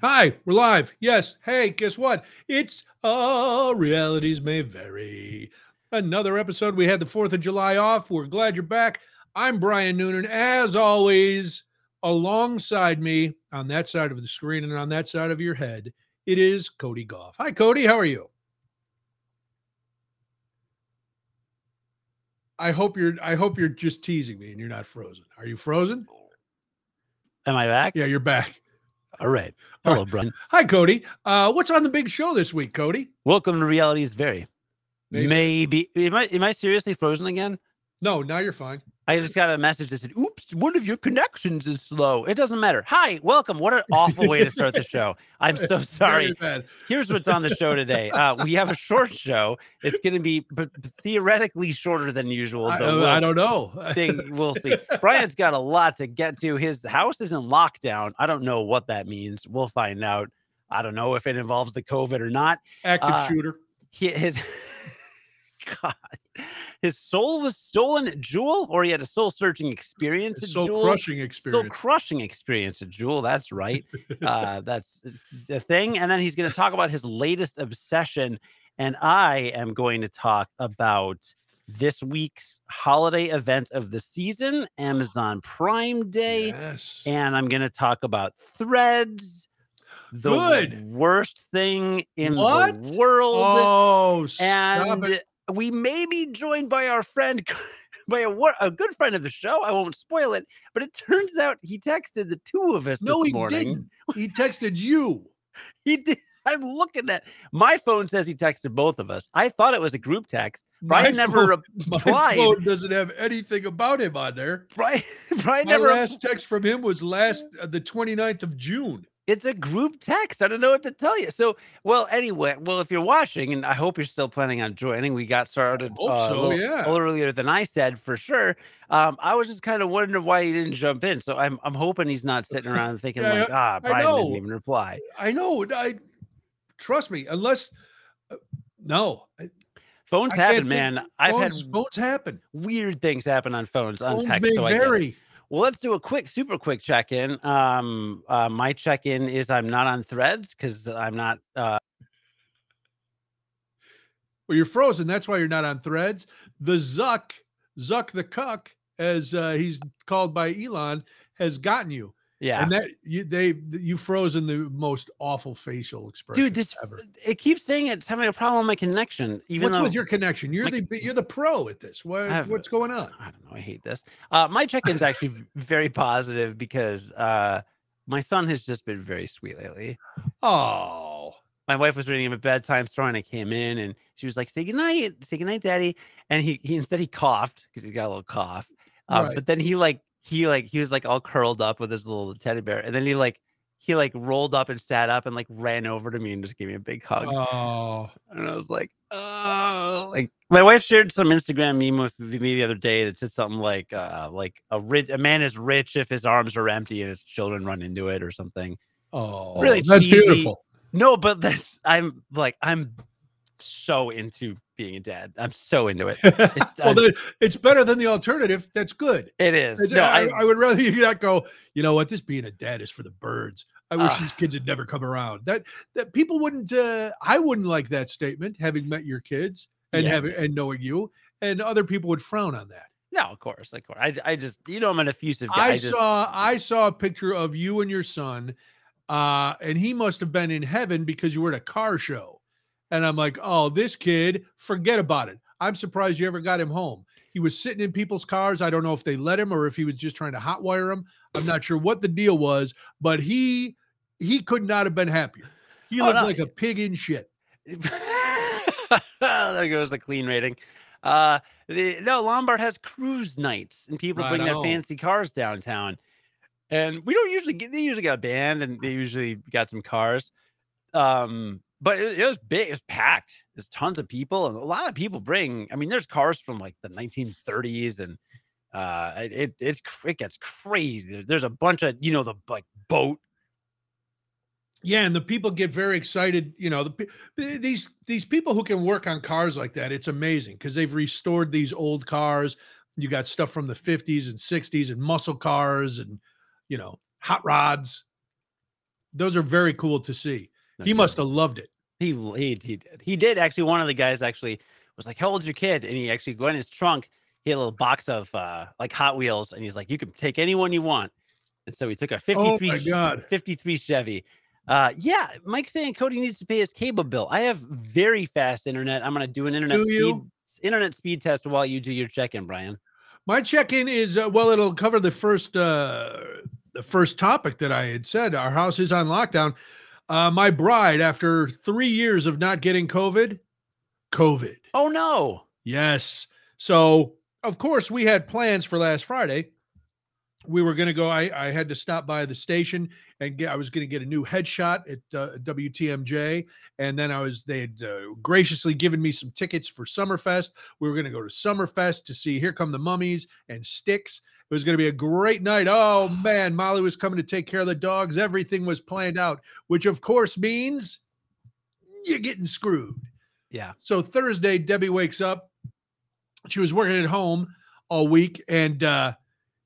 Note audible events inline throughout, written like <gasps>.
Hi, we're live. Yes. Hey, guess what? It's uh realities may vary. Another episode. We had the 4th of July off. We're glad you're back. I'm Brian Noonan. As always, alongside me on that side of the screen and on that side of your head, it is Cody Goff. Hi, Cody. How are you? I hope you're I hope you're just teasing me and you're not frozen. Are you frozen? Am I back? Yeah, you're back. All right. Hello, Brian. Hi, Cody. Uh, what's on the big show this week, Cody? Welcome to Reality's Very. Maybe. Maybe. Am I am I seriously frozen again? No, now you're fine. I just got a message that said, "Oops, one of your connections is slow." It doesn't matter. Hi, welcome. What an awful way to start the <laughs> show. I'm so sorry. Here's what's on the show today. Uh, we have a short show. It's going to be but theoretically shorter than usual. I, uh, I don't know. thing we'll see. <laughs> Brian's got a lot to get to. His house is in lockdown. I don't know what that means. We'll find out. I don't know if it involves the COVID or not. Active uh, shooter. He, his <laughs> God, his soul was stolen at Jewel, or he had a soul searching experience at Soul Jewel. crushing Soul experience. crushing experience at Jewel. That's right. <laughs> Uh, that's the thing. And then he's going to talk about his latest obsession. And I am going to talk about this week's holiday event of the season, Amazon Prime Day. yes. And I'm going to talk about threads, the Good. worst thing in What? the world oh, and. We may be joined by our friend <laughs> by a, a good friend of the show i won't spoil it but it turns out he texted the two of us No, this he morning didn't. He texted you. <laughs> he did i'm looking at my phone says he texted both of us i thought it was a group text My brian never phone- <laughs> My phone doesn't have anything about him on there. brian, brian My never last text from him was last uh, the 29th of June. It's a group text. I don't know what to tell you. So, well, anyway, well, if you're watching, and I hope you're still planning on joining, we got started uh, so, a, little, yeah. a little earlier than I said for sure. Um, I was just kind of wondering why he didn't jump in. So I'm I'm hoping he's not <laughs> sitting around thinking Yeah, like, ah, Brian didn't even reply. I know. I trust me. Unless uh, no, I- Phones I happen, think- man. I've phones, had phones happen. weird things happen on phones on Phones text. may so I get it. vary. Well, let's do a quick, super quick check in. Um, uh, my check in is I'm not on threads because I'm not uh, Well, you're frozen. That's why you're not on threads. The Zuck, Zuck the Cuck, as uh, he's called by Elon, has gotten you. Yeah. And that you they you frozen the most awful facial expression. Dude, this ever. it keeps saying it's having a problem with my connection. Even What's though with your connection? You're my- the you're the pro at this. What, have- what's going on? I don't know. I hate this. Uh, my check-in's actually very positive because uh, my son has just been very sweet lately. Oh, My wife was reading him a bedtime story, and I came in, and she was like, "Say goodnight, say goodnight, daddy." And he, he instead he coughed because he got a little cough. Um, Right. But then he like he like he was like all curled up with his little teddy bear, and then he like he like rolled up and sat up and like ran over to me and just gave me a big hug. oh, And I was like, oh, like my wife shared some Instagram meme with me the other day that said something like, uh, like a rich, a man is rich if his arms are empty and his children run into it or something. oh, Really That's cheesy. beautiful. No, but that's, I'm like, I'm so into being a dad. I'm so into it. <laughs> <laughs> well, then it's better than the alternative. That's good. It is. It's- No, I, I, I would rather you not go. You know what? This being a dad is for the birds. I wish Ah. these kids had never come around. That that people wouldn't. Uh, I wouldn't like that statement. Having met your kids and Yeah. having and knowing you, and other people would frown on that. no, of course, of course. I, I just, you know, I'm an effusive guy. I, I just, saw I saw a picture of you and your son, uh, and he must have been in heaven because you were at a car show. And I'm like, oh, this kid, forget about it. I'm surprised you ever got him home. He was sitting in people's cars. I don't know if they let him or if he was just trying to hotwire him. I'm not sure what the deal was, but he he could not have been happier. He Oh, looked no, like a pig in shit. <laughs> there goes the clean rating. Uh, the, no, Lombard has cruise nights, and people Right bring their on. fancy cars downtown. And we don't usually get. They usually got a band, and they usually got some cars. Um, but it, it was big. It was packed. There's tons of people, and a lot of people bring. I mean, there's cars from like the 1930s, and uh, it, it it's it gets crazy. There's, there's a bunch of you know the like boat Yeah, and the people get very excited. You know, the these these people who can work on cars like that, it's amazing because they've restored these old cars. You got stuff from the 50s and 60s and muscle cars and you know hot rods. those are very cool to see. No, He must have loved it. He he he did. He did actually. One of the guys actually was like, "How old's your kid?" And he actually went in his trunk. He had a little box of uh like Hot Wheels, and he's like, "You can take any one you want." And so he took a Oh 53 my Ch- god. 53 Chevy. Uh yeah, Mike's saying Cody needs to pay his cable bill. I have very fast internet. I'm gonna do an internet Do speed you? internet speed test while you do your check-in, Brian. My check-in is uh, well, it'll cover the first uh the first topic that I had said. Our house is on lockdown. Uh my bride, after three years of not getting COVID, COVID. Oh no. Yes. So of course we had plans for last Friday. We were going to go. I, I had to stop by the station and get. I was going to get a new headshot at uh, WTMJ, and then I was. They had uh, graciously given me some tickets for Summerfest. We were going to go to Summerfest to see Here Come the Mummies and Styx. It was going to be a great night. Oh man, Molly was coming to take care of the dogs. Everything was planned out, which of course means you're getting screwed. Yeah. So Thursday, Debbie wakes up. She was working at home all week, and uh,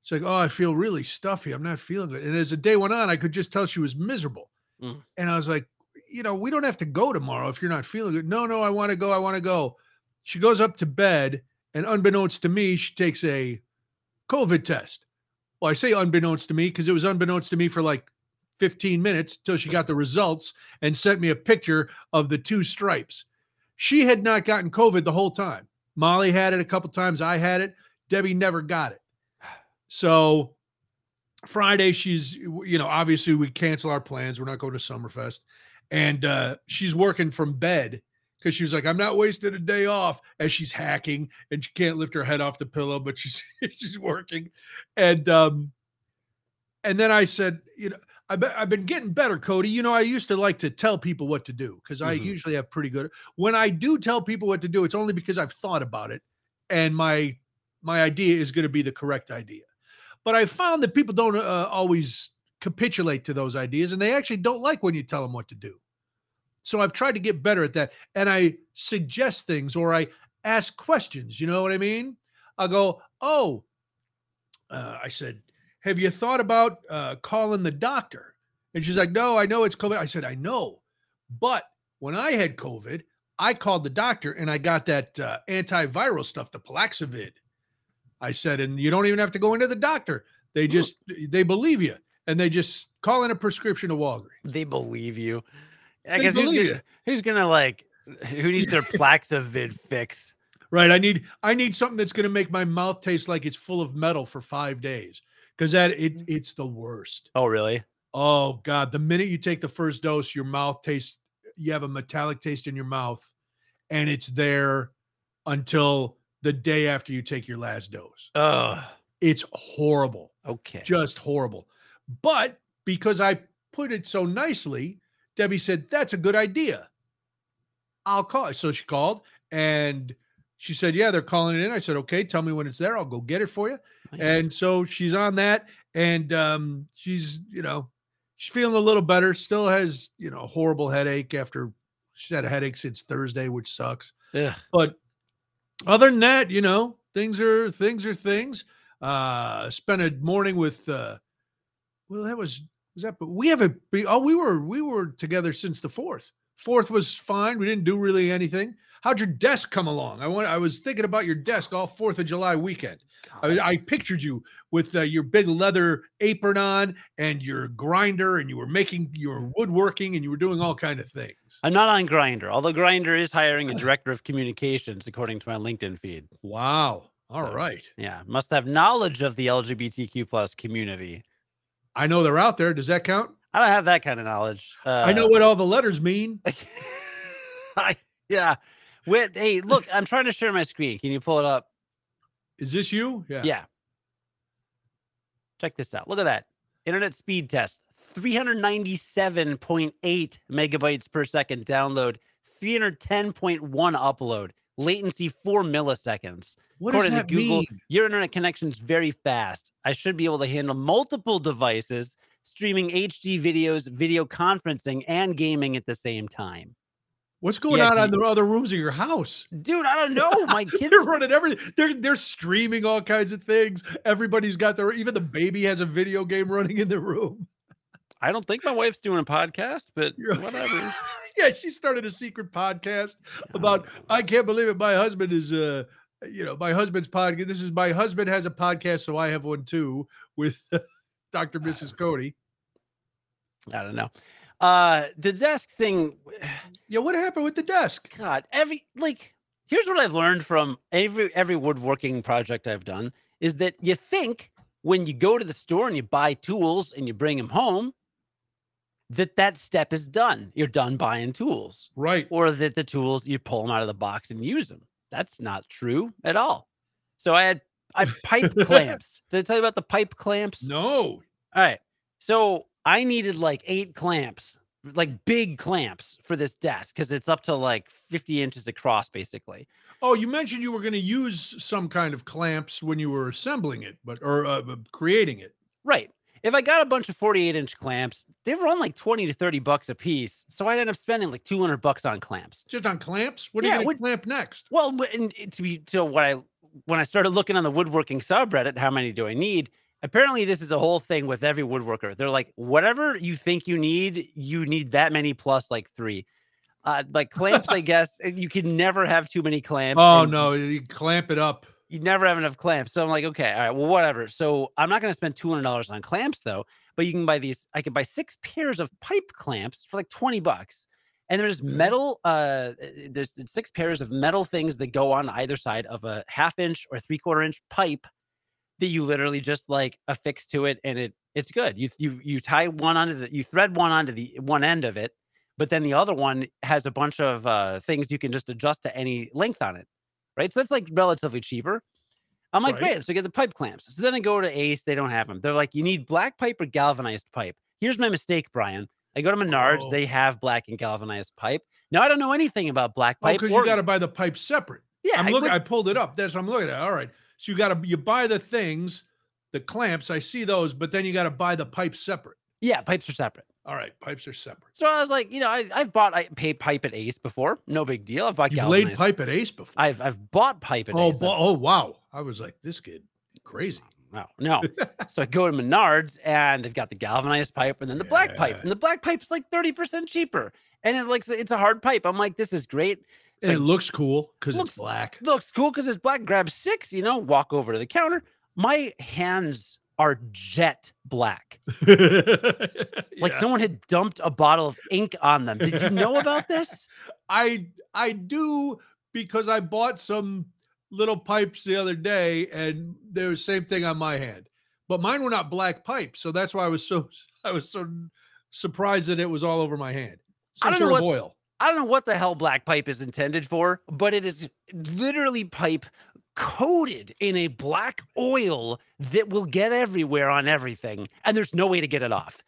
she's like, "Oh, I feel really stuffy. I'm not feeling good." And as the day went on, I could just tell she was miserable. Mm. And I was like, "You know, we don't have to go tomorrow if you're not feeling good." No, no, I want to go. I want to go. She goes up to bed, and unbeknownst to me, she takes a COVID test. Well, I say unbeknownst to me because it was unbeknownst to me for like 15 minutes till she got the results and sent me a picture of the two stripes. She had not gotten COVID the whole time. Molly had it a couple times. I had it. Debbie never got it. So Friday, she's, you know, obviously we cancel our plans. We're not going to Summerfest. And uh, she's working from bed because she was like, I'm not wasting a day off as she's hacking and she can't lift her head off the pillow, but she's <laughs> she's working. And um, and then I said, you know, I've been, I've been getting better, Cody. You know, I used to like to tell people what to do because I Mhm. usually have pretty good. When I do tell people what to do, it's only because I've thought about it, and my my idea is going to be the correct idea. But I found that people don't uh, always capitulate to those ideas, and they actually don't like when you tell them what to do. So I've tried to get better at that, and I suggest things or I ask questions. You know what I mean? I'll go, oh, uh, I said, have you thought about uh, calling the doctor? And she's like, no, I know it's COVID. I said, I know. But when I had COVID, I called the doctor and I got that uh, antiviral stuff, the Paxlovid. I said, and you don't even have to go into the doctor. They just, they believe you and they just call in a prescription to Walgreens. They believe you. I guess who's gonna, who's gonna like who needs their Paxlovid fix? Right. I need, I need something that's going to make my mouth taste like it's full of metal for five days because that it, mm. it's the worst. Oh, really? Oh God! The minute you take the first dose, your mouth tastes. You have a metallic taste in your mouth, and it's there until the day after you take your last dose. Oh, It's horrible, okay. just horrible. But because I put it so nicely, Debbie said that's a good idea. I'll call. So she called and she said, "Yeah, they're calling it in." I said, "Okay, tell me when it's there. I'll go get it for you." Nice. and so she's on that and um she's you know she's feeling a little better still has you know a horrible headache after she's had a headache since thursday which sucks Yeah. but other than that you know things are things are things uh spent a morning with uh well that was was that but we haven't be oh we were we were together since the fourth fourth was fine we didn't do really anything how'd your desk come along i want i was thinking about your desk all fourth of july weekend I, I pictured you with uh, your big leather apron on and your grinder, and you were making you were woodworking, and you were doing all kind of things. I'm not on Grindr, although Grindr is hiring a director of communications, according to my LinkedIn feed. Wow! All So- right, Yeah, must have knowledge of the LGBTQ plus community. I know they're out there. Does that count? I don't have that kind of knowledge. Uh, I know what all the letters mean. <laughs> I, yeah. Wait, hey, look, I'm trying to share my screen. Can you pull it up? Is this you? Yeah. Yeah. Check this out. Look at that. Internet speed test 397.8 megabytes per second download, 310.1 upload, latency 4 milliseconds. What does According to that Google, mean? Your internet connection is very fast. I should be able to handle multiple devices, streaming HD videos, video conferencing, and gaming at the same time. What's going Yeah, on in the other rooms of your house? Dude, I don't know. My <laughs> kids They're running everything. They're they're streaming all kinds of things. Everybody's got their even the baby has a video game running in the room. I don't think my wife's doing a podcast, but whatever. <laughs> <laughs> yeah, she started a secret podcast about I can't believe it. My husband is uh you know, my husband's podcast. This is my husband has a podcast, so I have one too with <laughs> Dr. Mrs. Cody. I don't know. Uh the desk thing, <sighs> Yeah, what happened with the desk? God, every like here's what I've learned from every every woodworking project I've done is that you think when you go to the store and you buy tools and you bring them home, that that step is done. You're done buying tools. Right. or that the tools you pull them out of the box and use them. That's not true at all. So I had I pipe <laughs> clamps. Did I tell you about the pipe clamps? No. All right. So I needed like eight clamps, like big clamps for this desk because it's up to like 50 inches across, basically. Oh, you mentioned you were going to use some kind of clamps when you were assembling it, but or uh, creating it. Right. If I got a bunch of 48 inch clamps, they run like 20 to 30 bucks a piece. So I'd end up spending like 200 bucks on clamps. Just on clamps? What are Yeah, you going to clamp next? Well, and to be to what I when I started looking on the woodworking subreddit, how many do I need? Apparently, this is a whole thing with every woodworker. They're like, whatever you think you need, you need that many plus like three. Uh, like clamps, I <laughs> guess uh, you can never have too many clamps. Oh and no, you clamp it up. You never have enough clamps. So I'm like, okay, all right, well, whatever. So I'm not going to spend two hundred dollars on clamps though. But you can buy these. I can buy six pairs of pipe clamps for like twenty bucks, and there's metal. Uh, there's six pairs of metal things that go on either side of a half inch or three quarter inch pipe that you literally just like affix to it, and it it's good. You you you tie one onto the you thread one onto the one end of it, but then the other one has a bunch of uh, things you can just adjust to any length on it, right? So that's like relatively cheaper. I'm like, Right. great. So get the pipe clamps. So then I go to Ace. They don't have them. They're like, you need black pipe or galvanized pipe. Here's my mistake, Brian. I go to Menards. Oh. They have black and galvanized pipe. Now I don't know anything about black Oh, pipe. because or- you got to buy the pipe separate. yeah, I'm I looking. I pulled it up. That's I'm looking at. All right. So you got to you buy the things, the clamps. I see those, but then you got to buy the pipe separate. yeah, pipes are separate. All right, pipes are separate. So I was like, you know, I, I've bought I paid pipe at Ace before. No big deal. I've bought You've laid pipe at Ace before. I've I've bought pipe at oh, Ace. bo- oh, wow! I was like, this kid, crazy. No, no. <laughs> so I go to Menards and they've got the galvanized pipe and then the black pipe. And the black pipe's like 30% cheaper. And it's like it's a hard pipe. I'm like, this is great. So And it looks cool because it's black. looks cool because it's black. Grab six, you know, walk over to the counter. My hands are jet black. <laughs> Like Yeah. someone had dumped a bottle of ink on them. Did you know about this? <laughs> I I do because I bought some little pipes the other day, and there was same thing on my hand, but mine were not black pipes, so that's why I was so <laughs> I was so surprised that it was all over my hand. I Some don't know sort of oil. I don't know what the hell black pipe is intended for, but it is literally pipe coated in a black oil that will get everywhere on everything, and there's no way to get it off.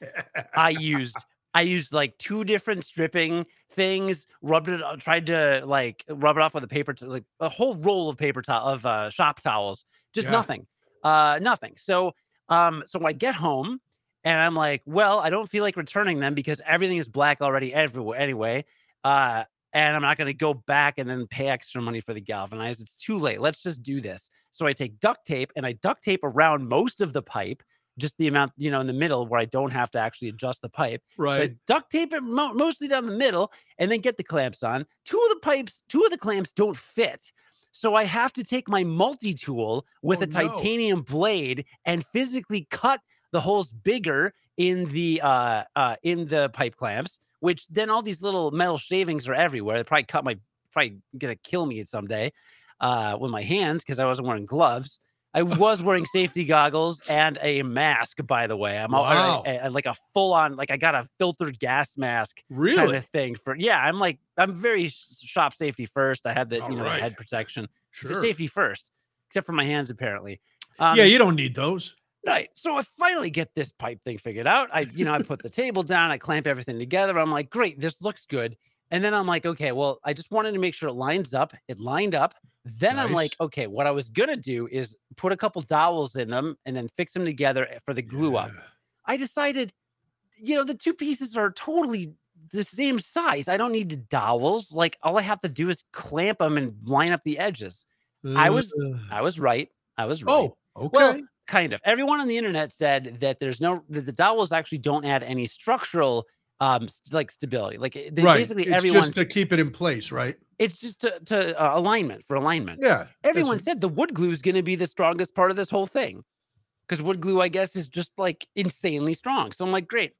I used <laughs> I used like two different stripping things, rubbed it, uh, tried to like rub it off with a paper, to like a whole roll of paper towel of uh, shop towels, just Yeah. nothing, uh, nothing. So, um, so I get home and I'm like, well, I don't feel like returning them because everything is black already everywhere anyway. Uh, and I'm not going to go back and then pay extra money for the galvanized. It's too late. Let's just do this. So I take duct tape and I duct tape around most of the pipe, just the amount, you know, in the middle where I don't have to actually adjust the pipe. Right. So I duct tape it mo- mostly down the middle and then get the clamps on. Two of the pipes, two of the clamps don't fit. So I have to take my multi tool with Oh, a no. titanium blade and physically cut the holes bigger in the uh, uh in the pipe clamps, which then all these little metal shavings are everywhere. They probably cut my probably gonna kill me someday uh with my hands because I wasn't wearing gloves. I was wearing <laughs> safety goggles and a mask, by the way. I'm all, Wow. Like a full on, like I got a filtered gas mask kind Really? of thing for. Yeah, I'm like I'm very shop safety first. I had the All you know the right. head protection, Sure. safety first, except for my hands apparently. Um, yeah, you don't need those. Right. So I finally get this pipe thing figured out. I, you know, I put the table down, I clamp everything together. I'm like, great, this looks good. And then I'm like, okay, well, I just wanted to make sure it lines up. It lined up. Then I'm like, okay, what I was gonna do is put a couple dowels in them and then fix them together eh, for the glue up. I decided, you know, the two pieces are totally the same size. I don't need the dowels. Like all I have to do is clamp them and line up the edges. I was- I was right. I was right. oh, okay. Well, kind of. Everyone on the internet said that there's no that the dowels actually don't add any structural um st- like stability. Like they, right. basically it's everyone just to keep it in place, right? it's just to, to uh, alignment for alignment. Yeah. Everyone said the wood glue is going to be the strongest part of this whole thing because wood glue, I guess, is just like insanely strong. So I'm like, great.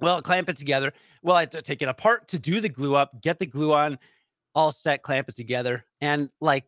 Well, clamp it together. Well, I had to take it apart to do the glue up, get the glue on, all set, clamp it together. And like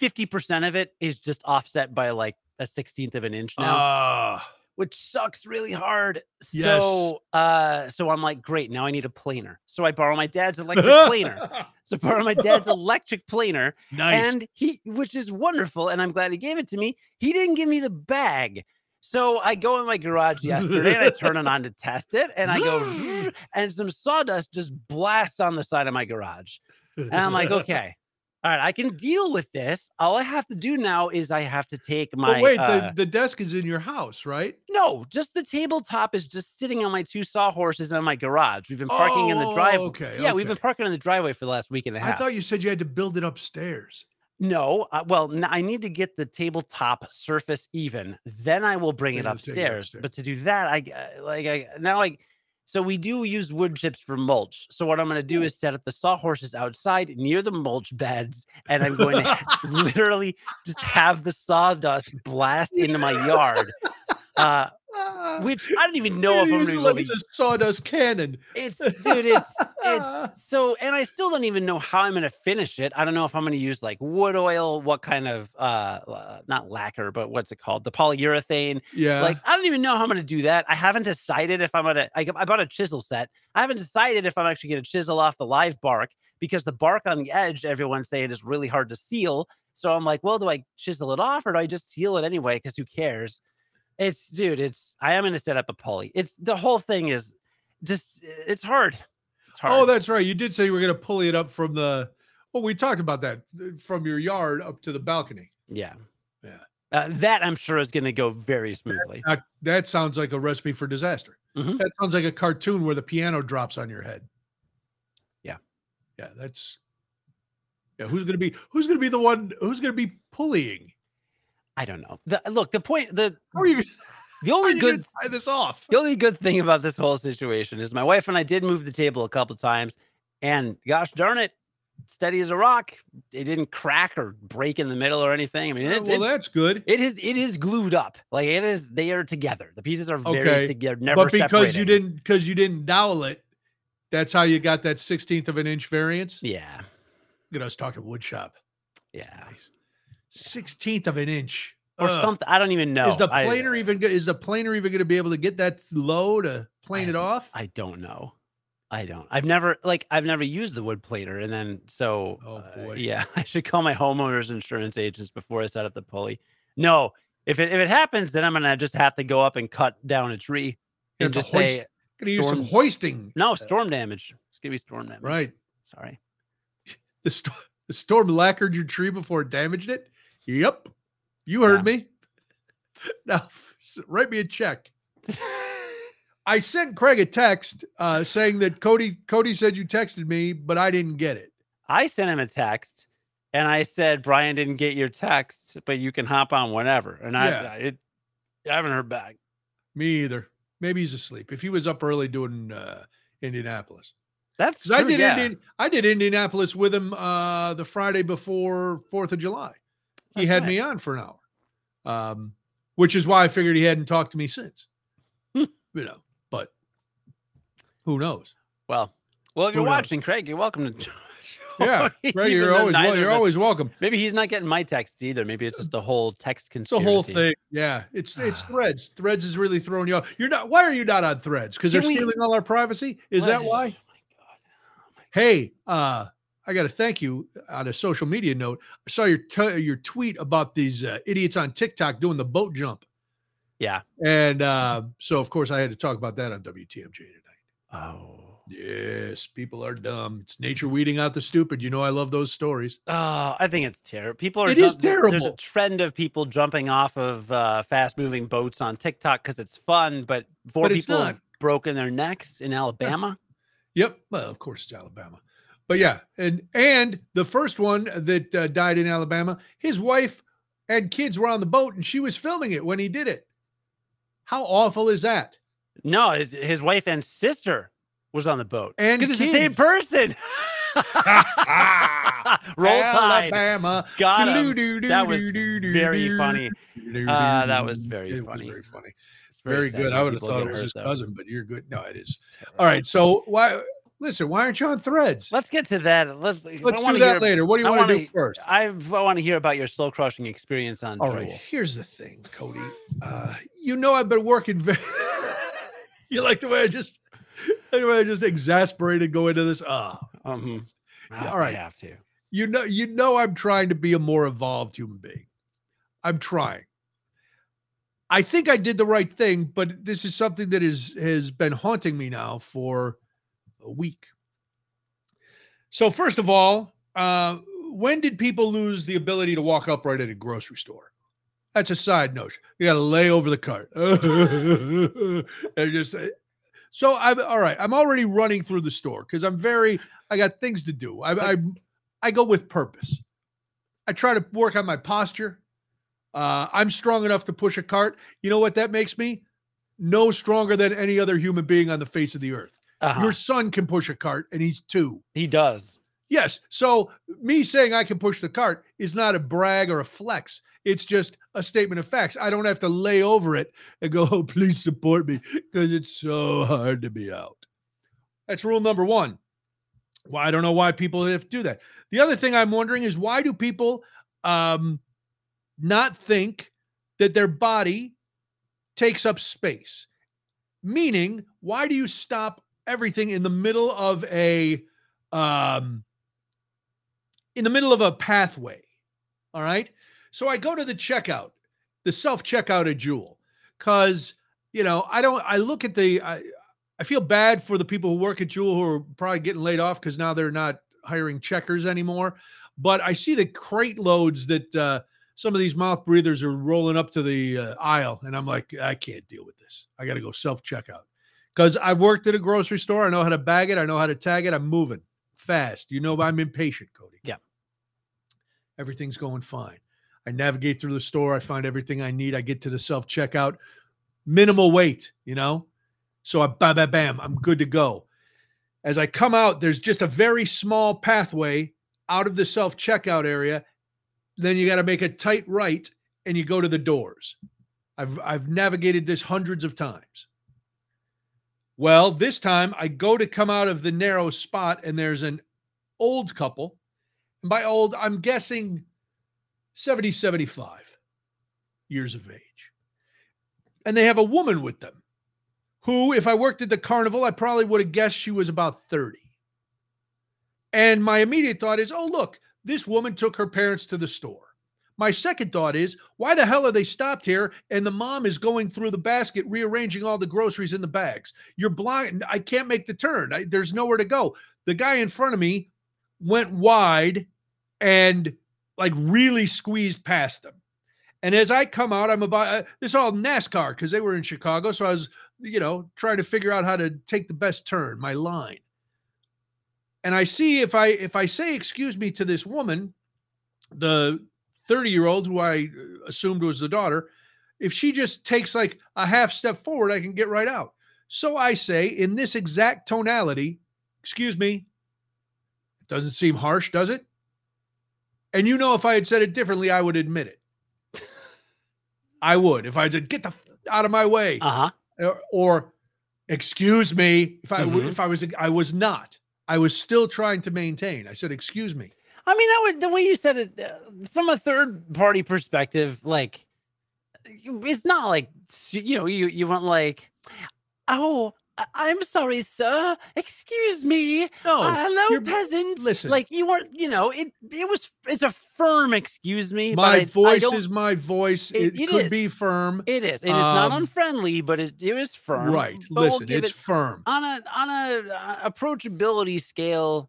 50% of it is just offset by like a 16th of an inch now Ah, which sucks really hard. Yes. So uh so I'm like, great, now I need a planer. So I borrow my dad's electric planer. <laughs> So I borrow my dad's electric planer nice. and he which is wonderful and I'm glad he gave it to me. He didn't give me the bag. So I go in my garage yesterday and I turn it on to test it and I go <laughs> and some sawdust just blasts on the side of my garage. And I'm like, <laughs> okay. All right, I can deal with this. All I have to do now is I have to take my but wait, uh, the, the desk is in your house, right? no, just the tabletop is just sitting on my two sawhorses in my garage. We've been parking in the Oh, driveway. okay, Yeah, we've been parking in the driveway for the last week and a half. I thought you said you had to build it upstairs. no, uh, well, I need to get the tabletop surface even. Then I will bring it you'll it upstairs. upstairs. But to do that, I uh, like I now I. So we do use wood chips for mulch. So what I'm going to do is set up the sawhorses outside near the mulch beds, and I'm going to <laughs> <laughs> literally just have the sawdust blast into my yard. Uh, which I don't even know if I'm Use gonna it be like really it's a sawdust cannon. It's <laughs> dude, it's it's so and I still don't even know how I'm gonna finish it. I don't know if I'm gonna use like wood oil, what kind of uh uh, not lacquer, but what's it called? The polyurethane. Yeah. Like I don't even know how I'm gonna do that. I haven't decided if I'm gonna I, I bought a chisel set. I haven't decided if I'm actually gonna chisel off the live bark because the bark on the edge, everyone's saying is really hard to seal. So I'm like, well, do I chisel it off or do I just seal it anyway? Because who cares? It's dude, it's I am gonna set up a pulley. It's the whole thing is just it's hard. It's hard. oh, that's right. You did say you were going to pulley it up from the. Well, we talked about that from your yard up to the balcony. yeah. Yeah. Uh, that I'm sure is gonna go very smoothly. That, that sounds like a recipe for disaster. Mhm. That sounds like a cartoon where the piano drops on your head. Yeah. Yeah, that's. Yeah, who's gonna be who's gonna be the one who's gonna be pulleying? I don't know. The, look, the point, the How are you? the only good tie this off? The only good thing about this whole situation is my wife and I did move the table a couple times, and gosh darn it, steady as a rock. It didn't crack or break in the middle or anything. I mean, it, well, that's good. it is it is glued up. Like it is, they are together. The pieces are very Okay, together, never but because you didn't because you didn't dowel it, that's how you got that sixteenth of an inch variance. Yeah, Look I was talking wood shop. yeah, Sixteenth of an inch. or Ugh. something. I don't even know. Is the I- planer even good? Is the planer even going to be able to get that low to plane it off? I don't know. I don't. I've never like I've never used the wood planer, and then so Oh, uh, yeah, <laughs> I should call my homeowners insurance agents before I set up the pulley. No, if it if it happens, then I'm gonna just have to go up and cut down a tree You and have to just hoist- say Going to use some hoisting. no storm damage. It's gonna be storm damage. Right. Sorry. <laughs> The, sto- the storm lacquered your tree before it damaged it. Yep. You heard me. <laughs> Now, write me a check. I sent Craig a text uh, saying that Cody Cody said you texted me, but I didn't get it. I sent him a text, and I said Brian didn't get your text, but you can hop on whenever. And I, Yeah. I, it, I haven't heard back. Me either. Maybe he's asleep. If he was up early doing uh, Indianapolis, That's because I did yeah. Indian, I did Indianapolis with him uh, the Friday before Fourth of July. He had right. me on for an hour, um, which is why I figured he hadn't talked to me since. <laughs> You know, but who knows? Well, well, if Who you're knows? watching, Craig, you're welcome to. <laughs> Yeah, <laughs> Craig, you're always wel- neither you're always welcome. Maybe he's not getting my text either. Maybe it's just the whole text It's the whole thing. Yeah, it's it's <sighs> threads. Threads is really throwing you off. You're not. Why are you not on threads? Because they're we- stealing all our privacy. Is that why? Oh my god. Oh my Hey, uh, I got to thank you on a social media note. I saw your t- your tweet about these uh, idiots on TikTok doing the boat jump, Yeah. and uh, so of course I had to talk about that on WTMJ tonight. Oh. Yes, people are dumb. It's nature weeding out the stupid. You know I love those stories. Oh, I think it's terrible. People are. It is jump- there- There's a trend of people jumping off of uh, fast-moving boats on TikTok because it's fun, but four But people have broken their necks in Alabama. Yep. Well, of course it's Alabama, but yeah, and and the first one that uh, died in Alabama, his wife and kids were on the boat, and she was filming it when he did it. How awful is that? No, his, his wife and sister was on the boat. And because it's the same person. <laughs> Roll Tide. Alabama. Got him. Doo-doo-doo-doo, That was doo-doo-doo, very funny. Uh, that was very It was funny. very funny. It's Very sad good. I would have thought it was his though. cousin, but you're good. No, it is. All right. So why? Listen, why aren't you on Threads? Let's get to that. Let's Let's do that hear, later. What do you I want to do first? I, I want to hear about your slow crushing experience on All Jewel. right. Here's the thing, Cody. Uh, you know I've been working very. <laughs> you like the way I just, the way I just exasperated go into this. Ah, Um, all right. I have to. you know, you know, I'm trying to be a more evolved human being. I'm trying. I think I did the right thing, but this is something that is has been haunting me now for a week. So, first of all, uh, when did people lose the ability to walk upright at a grocery store? That's a side note. You got to lay over the cart. <laughs> and just uh, so I'm all right. I'm already running through the store because I'm very. I got things to do. I, I I go with purpose. I try to work on my posture. Uh, I'm strong enough to push a cart. You know what that makes me? No stronger than any other human being on the face of the earth. Uh-huh. Your son can push a cart, and he's two. He does. Yes. So me saying I can push the cart is not a brag or a flex. It's just a statement of facts. I don't have to lay over it and go, <laughs> oh, please support me because it's so hard to be out. That's rule number one. Well, I don't know why people have to do that. The other thing I'm wondering is why do people um, not think that their body takes up space? Meaning, why do you stop everything in the middle of a um, in the middle of a pathway. All right. So I go to the checkout, the self checkout at Jewel, because you know I don't. I look at the. I, I feel bad for the people who work at Jewel who are probably getting laid off because now they're not hiring checkers anymore. But I see the crate loads that uh, some of these mouth breathers are rolling up to the uh, aisle, and I'm like, I can't deal with this. I got to go self checkout because I've worked at a grocery store. I know how to bag it. I know how to tag it. I'm moving fast. You know, I'm impatient, Cody. Yeah. Everything's going fine. I navigate through the store. I find everything I need. I get to the self checkout, minimal wait, you know? So I bam, bam, bam, I'm good to go. As I come out, there's just a very small pathway out of the self checkout area. Then you got to make a tight right and you go to the doors. I've, I've navigated this hundreds of times. Well, this time I go to come out of the narrow spot and there's an old couple. And by old, I'm guessing 70, 75 years of age. And they have a woman with them who, if I worked at the carnival, I probably would have guessed she was about 30. And my immediate thought is, oh, look, this woman took her parents to the store. My second thought is, why the hell are they stopped here? And the mom is going through the basket, rearranging all the groceries in the bags. You're blind. I can't make the turn. I, there's nowhere to go. The guy in front of me went wide and like really squeezed past them. And as I come out, I'm about uh, this is all NASCAR because they were in Chicago. So I was, you know, trying to figure out how to take the best turn, my line. And I see if I if I say excuse me to this woman, the 30 year old who I assumed was the daughter, if she just takes like a half step forward, I can get right out. So I say in this exact tonality, excuse me. It doesn't seem harsh, does it? And you know, if I had said it differently, I would admit it. <laughs> I would. If I said, get the f- out of my way, Uh huh. or, or excuse me, if I Mhm. if I was I was not. I was still trying to maintain. I said, excuse me. I mean, that would the way you said it uh, from a third party perspective, like it's not like you know you you want like, oh, I- I'm sorry, sir. Excuse me. No, Uh, hello, peasant. listen. like you weren't. You know, it it was. It's a firm excuse me. my I- I voice don't- is my voice. It, It- it could is. be firm. It is. It is not um, unfriendly, but it, it is firm. right. But we'll Listen, it's it firm. on a on a uh, approachability scale.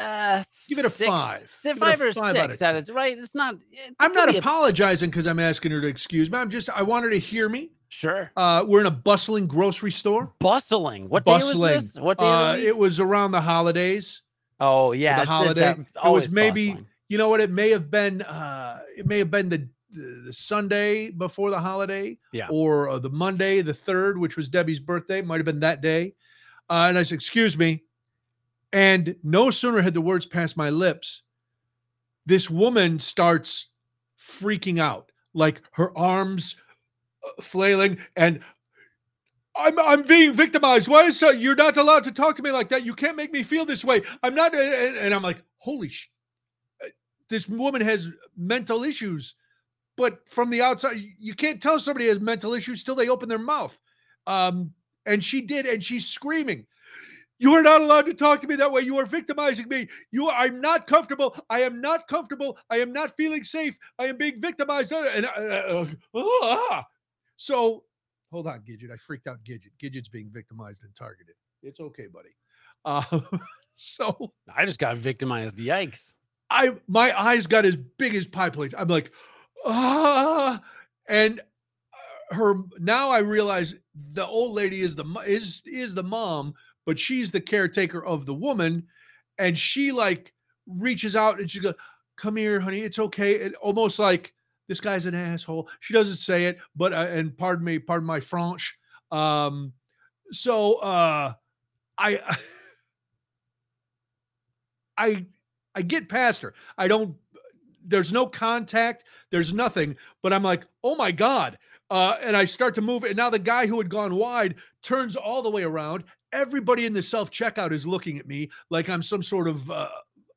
Uh, Give it a six- five. si- Give it a five or five out of six out of right. It's not. it I'm not be apologizing because I'm asking her to excuse me. I'm just I want her to hear me. Sure. Uh, we're in a bustling grocery store. Bustling. What Bustling. day was this? What day Uh, it was around the holidays. oh yeah, the holiday. that- It was maybe- bustling. You know what? It may have been. Uh, it may have been the the, the Sunday before the holiday, Yeah. or uh, the Monday, the third, which was Debbie's birthday, might have been that day. Uh, and I said, "Excuse me," and no sooner had the words passed my lips, this woman starts freaking out, like her arms uh, flailing, and I'm I'm being victimized. Why is that? You're not allowed to talk to me like that. You can't make me feel this way. I'm not. And, and I'm like, holy sh! uh, This woman has mental issues, but from the outside, you can't tell somebody has mental issues till they open their mouth. Um, and she did, and she's screaming. You are not allowed to talk to me that way. You are victimizing me. You, are, I'm not comfortable. I am not comfortable. I am not feeling safe. I am being victimized. Uh, And uh, uh, ah. so Hold on, Gidget. I freaked out Gidget. Gidget's being victimized and targeted. It's okay, buddy. Uh, <laughs> so I just got victimized. Yikes. I my eyes got as big as pie plates. I'm like, ah, and uh, her now I realize the old lady is the is is the mom, but she's the caretaker of the woman, and she like reaches out and she goes, "Come here, honey. It's okay." And almost like this guy's an asshole. She doesn't say it, but uh, and pardon me, pardon my French. Um, so uh, I. <laughs> I I get past her. I don't there's no contact, there's nothing, but I'm like, "Oh my god." Uh, and I start to move and now the guy who had gone wide turns all the way around. Everybody in the self checkout is looking at me like I'm some sort of uh,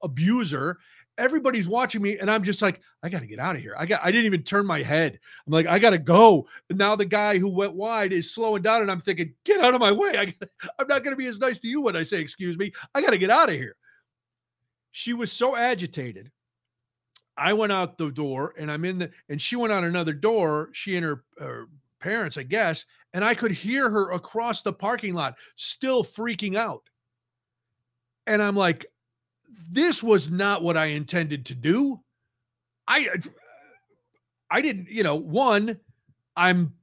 abuser. Everybody's watching me and I'm just like, I got to get out of here. I got I didn't even turn my head. I'm like, I got to go. And now the guy who went wide is slowing down and I'm thinking, "Get out of my way. I, <laughs> I'm not going to be as nice to you when I say excuse me. I got to get out of here." she was so agitated. I went out the door and I'm in the, and she went out another door, she and her, her parents, I guess, and I could hear her across the parking lot still freaking out. And I'm like, this was not what I intended to do. I, uh, I didn't, you know, one, I'm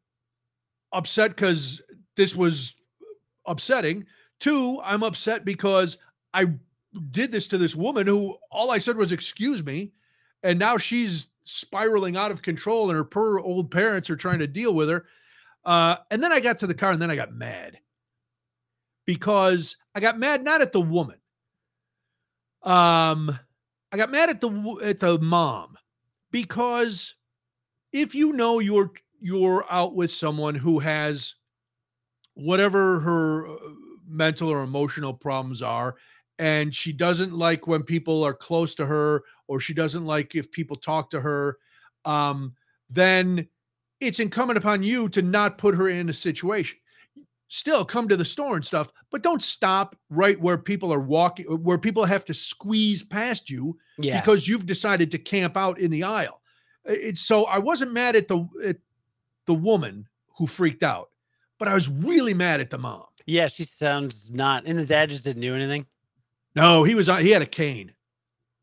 upset because this was upsetting. Two, I'm upset because I did this to this woman who all I said was excuse me and now she's spiraling out of control and her poor old parents are trying to deal with her uh, and then I got to the car and then I got mad. Because I got mad not at the woman. Um I got mad at the at the mom. Because if you know you're you're out with someone who has whatever her uh, mental or emotional problems are and she doesn't like when people are close to her or she doesn't like if people talk to her um, then it's incumbent upon you to not put her in a situation still come to the store and stuff but don't stop right where people are walking where people have to squeeze past you Yeah. because you've decided to camp out in the aisle it's so i wasn't mad at the at the woman who freaked out but i was really mad at the mom yeah. She sounds not. And the dad just didn't do anything. No he was on he had a cane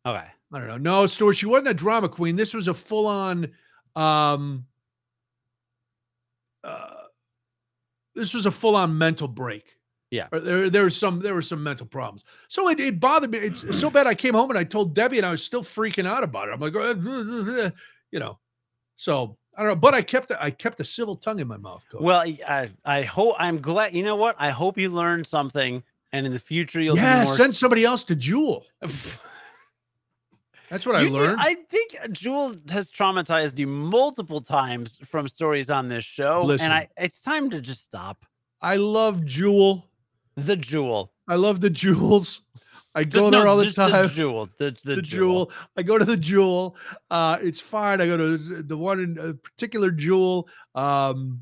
Okay. I don't know. No, Stuart, she wasn't a drama queen. This was a full on um uh this was a full on mental break. Yeah. Or There there was some there were some mental problems. So it, it bothered me. It's so bad I came home and I told Debbie and I was still freaking out about it. I'm like, "Uh, <laughs> you know. So I don't know, but I kept I kept a civil tongue in my mouth. Coach. Well, I hope I'm glad. You know what? I hope you learned something, and in the future you'll. yeah, do more send somebody else to Jewel. <laughs> That's what I You do- learned. I think Jewel has traumatized you multiple times from stories on this show, Listen. and I it's time to just stop. I love Jewel. The Jewel. I love the jewels. I Just, go there no, all the time. The Jewel. The, <laughs> the, the, Jewel. jewel. I go to the jewel. Uh, it's fine. I go to the one in a particular jewel um,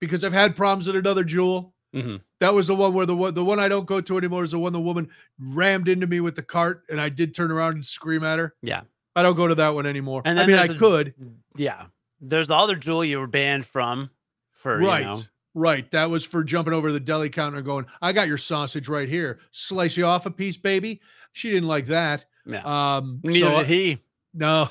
because I've had problems at another jewel. Mhm. That was the one where the one the one I don't go to anymore is the one the woman rammed into me with the cart, and I did turn around and scream at her. Yeah. I don't go to that one anymore. And I mean, I could. Yeah. There's the other Jewel you were banned from for Right. you know. Right. That was for jumping over the deli counter and going, I got your sausage right here. Slice you off a piece, baby. She didn't like that. Yeah. Um, Neither so did he. No,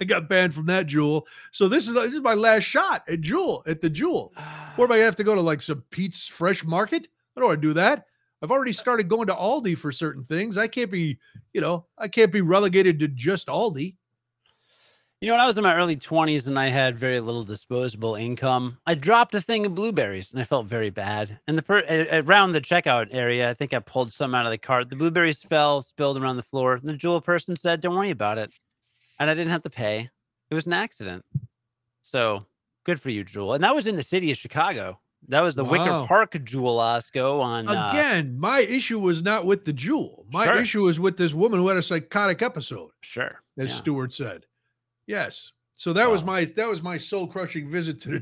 I got banned from that jewel. So this is this is my last shot at jewel at the jewel. Or am I gonna have to go to like some Pete's Fresh Market? I don't want to do that. I've already started going to Aldi for certain things. I can't be, you know, I can't be relegated to just Aldi. You know, when I was in my early 20s and I had very little disposable income, I dropped a thing of blueberries and I felt very bad. And the per- around the checkout area, I think I pulled some out of the cart. The blueberries fell, spilled around the floor. And the jewel person said, "Don't worry about it," and I didn't have to pay. It was an accident. So good for you, Jewel. And that was in the city of Chicago. That was the Wicker Park Jewel Osco on uh, Again, my issue was not with the jewel. My Sure. issue was with this woman who had a psychotic episode, Sure. as yeah. Stewart said. Yes. So that was my that was my soul crushing visit to the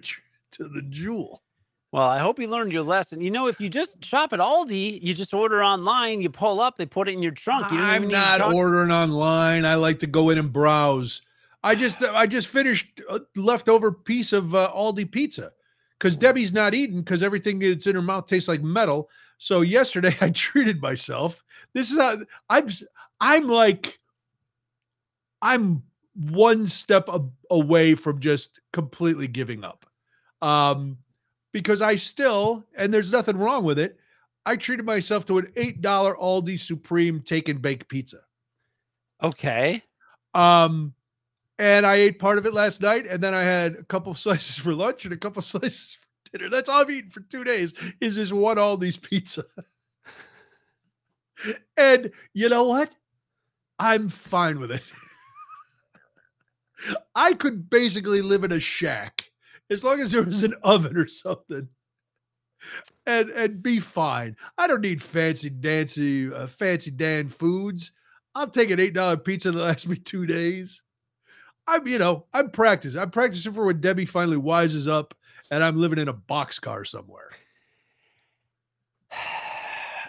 to the jewel. Well, I hope you learned your lesson. You know, if you just shop at Aldi, you just order online, you pull up, they put it in your trunk. You I'm even need to not ordering online. I like to go in and browse. I just I just finished a leftover piece of uh, Aldi pizza because Debbie's not eating because everything that's in her mouth tastes like metal. So yesterday <laughs> I treated myself. This is how I'm. I'm like I'm one step away from just completely giving up. Um, because I still, and there's nothing wrong with it. I treated myself to an $8 Aldi Supreme take and bake pizza. Okay. Um, and I ate part of it last night, and then I had a couple <laughs> slices for lunch and a couple <laughs> slices for dinner. That's all I've eaten for two days is this one Aldi's pizza. <laughs> and you know what? I'm fine with it. I could basically live in a shack as long as there was an oven or something. And and be fine. I don't need fancy dancy, uh, fancy Dan foods. I'll take an eight dollar pizza that lasts <laughs> me two days. I'm, you know, I'm practicing. I'm practicing for when Debbie finally wises up and I'm living in a boxcar somewhere. <sighs>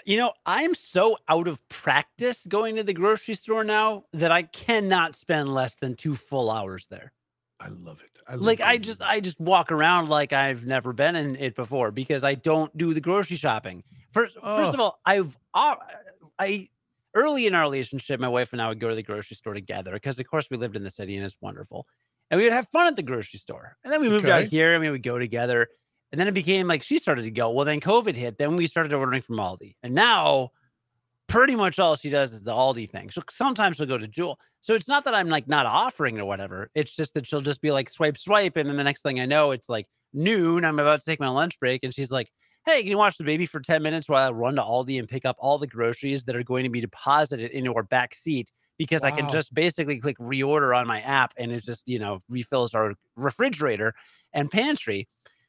You know, I'm so out of practice going to the grocery store now that I cannot spend less than two full hours there. I love it. I Like love I just I just walk around like I've never been in it before because I don't do the grocery shopping. First, first of Oh. all, I've I early in our relationship, my wife and I would go to the grocery store together because of course we lived in the city and it's wonderful. And we would have fun at the grocery store. And then we moved out here and we would go together. And then it became like she started to go. Well, then COVID hit. Then we started ordering from Aldi. And now pretty much all she does is the Aldi thing. So sometimes she'll go to Jewel. So it's not that I'm like not offering or whatever. It's just that she'll just be like swipe, swipe. And then the next thing I know, it's like noon. I'm about to take my lunch break. And she's like, Hey, can you watch the baby for 10 minutes while I run to Aldi and pick up all the groceries that are going to be deposited into our back seat? Because I can just basically click reorder on my app and it just, you know, refills our refrigerator and pantry.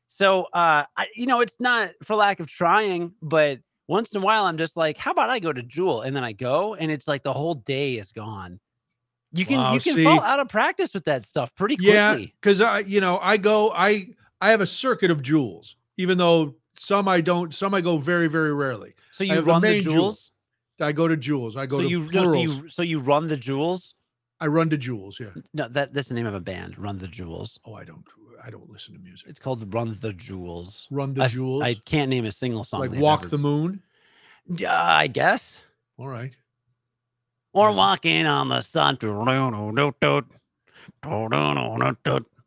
So, uh, I, you know, it's not for lack of trying, but once in a while, I'm just like, how about I go to Jewel? And then I go, and it's like the whole day is gone. You can Wow, you can see- fall out of practice with that stuff pretty quickly. Yeah, because I, you know, I go, I, I have a circuit of jewels, even though some I don't, some I go very, very rarely. So you the run the jewels. I go to jewels. I go So to you no, so you so you run the jewels. I run to jewels. Yeah. No, that that's the name of a band. Run the jewels. Oh, I don't, I don't listen to music. It's called Run the Jewels. Run the I- jewels. I can't name a single song. like walk ever- the moon. Yeah, I guess. All right. Or walking on the sun.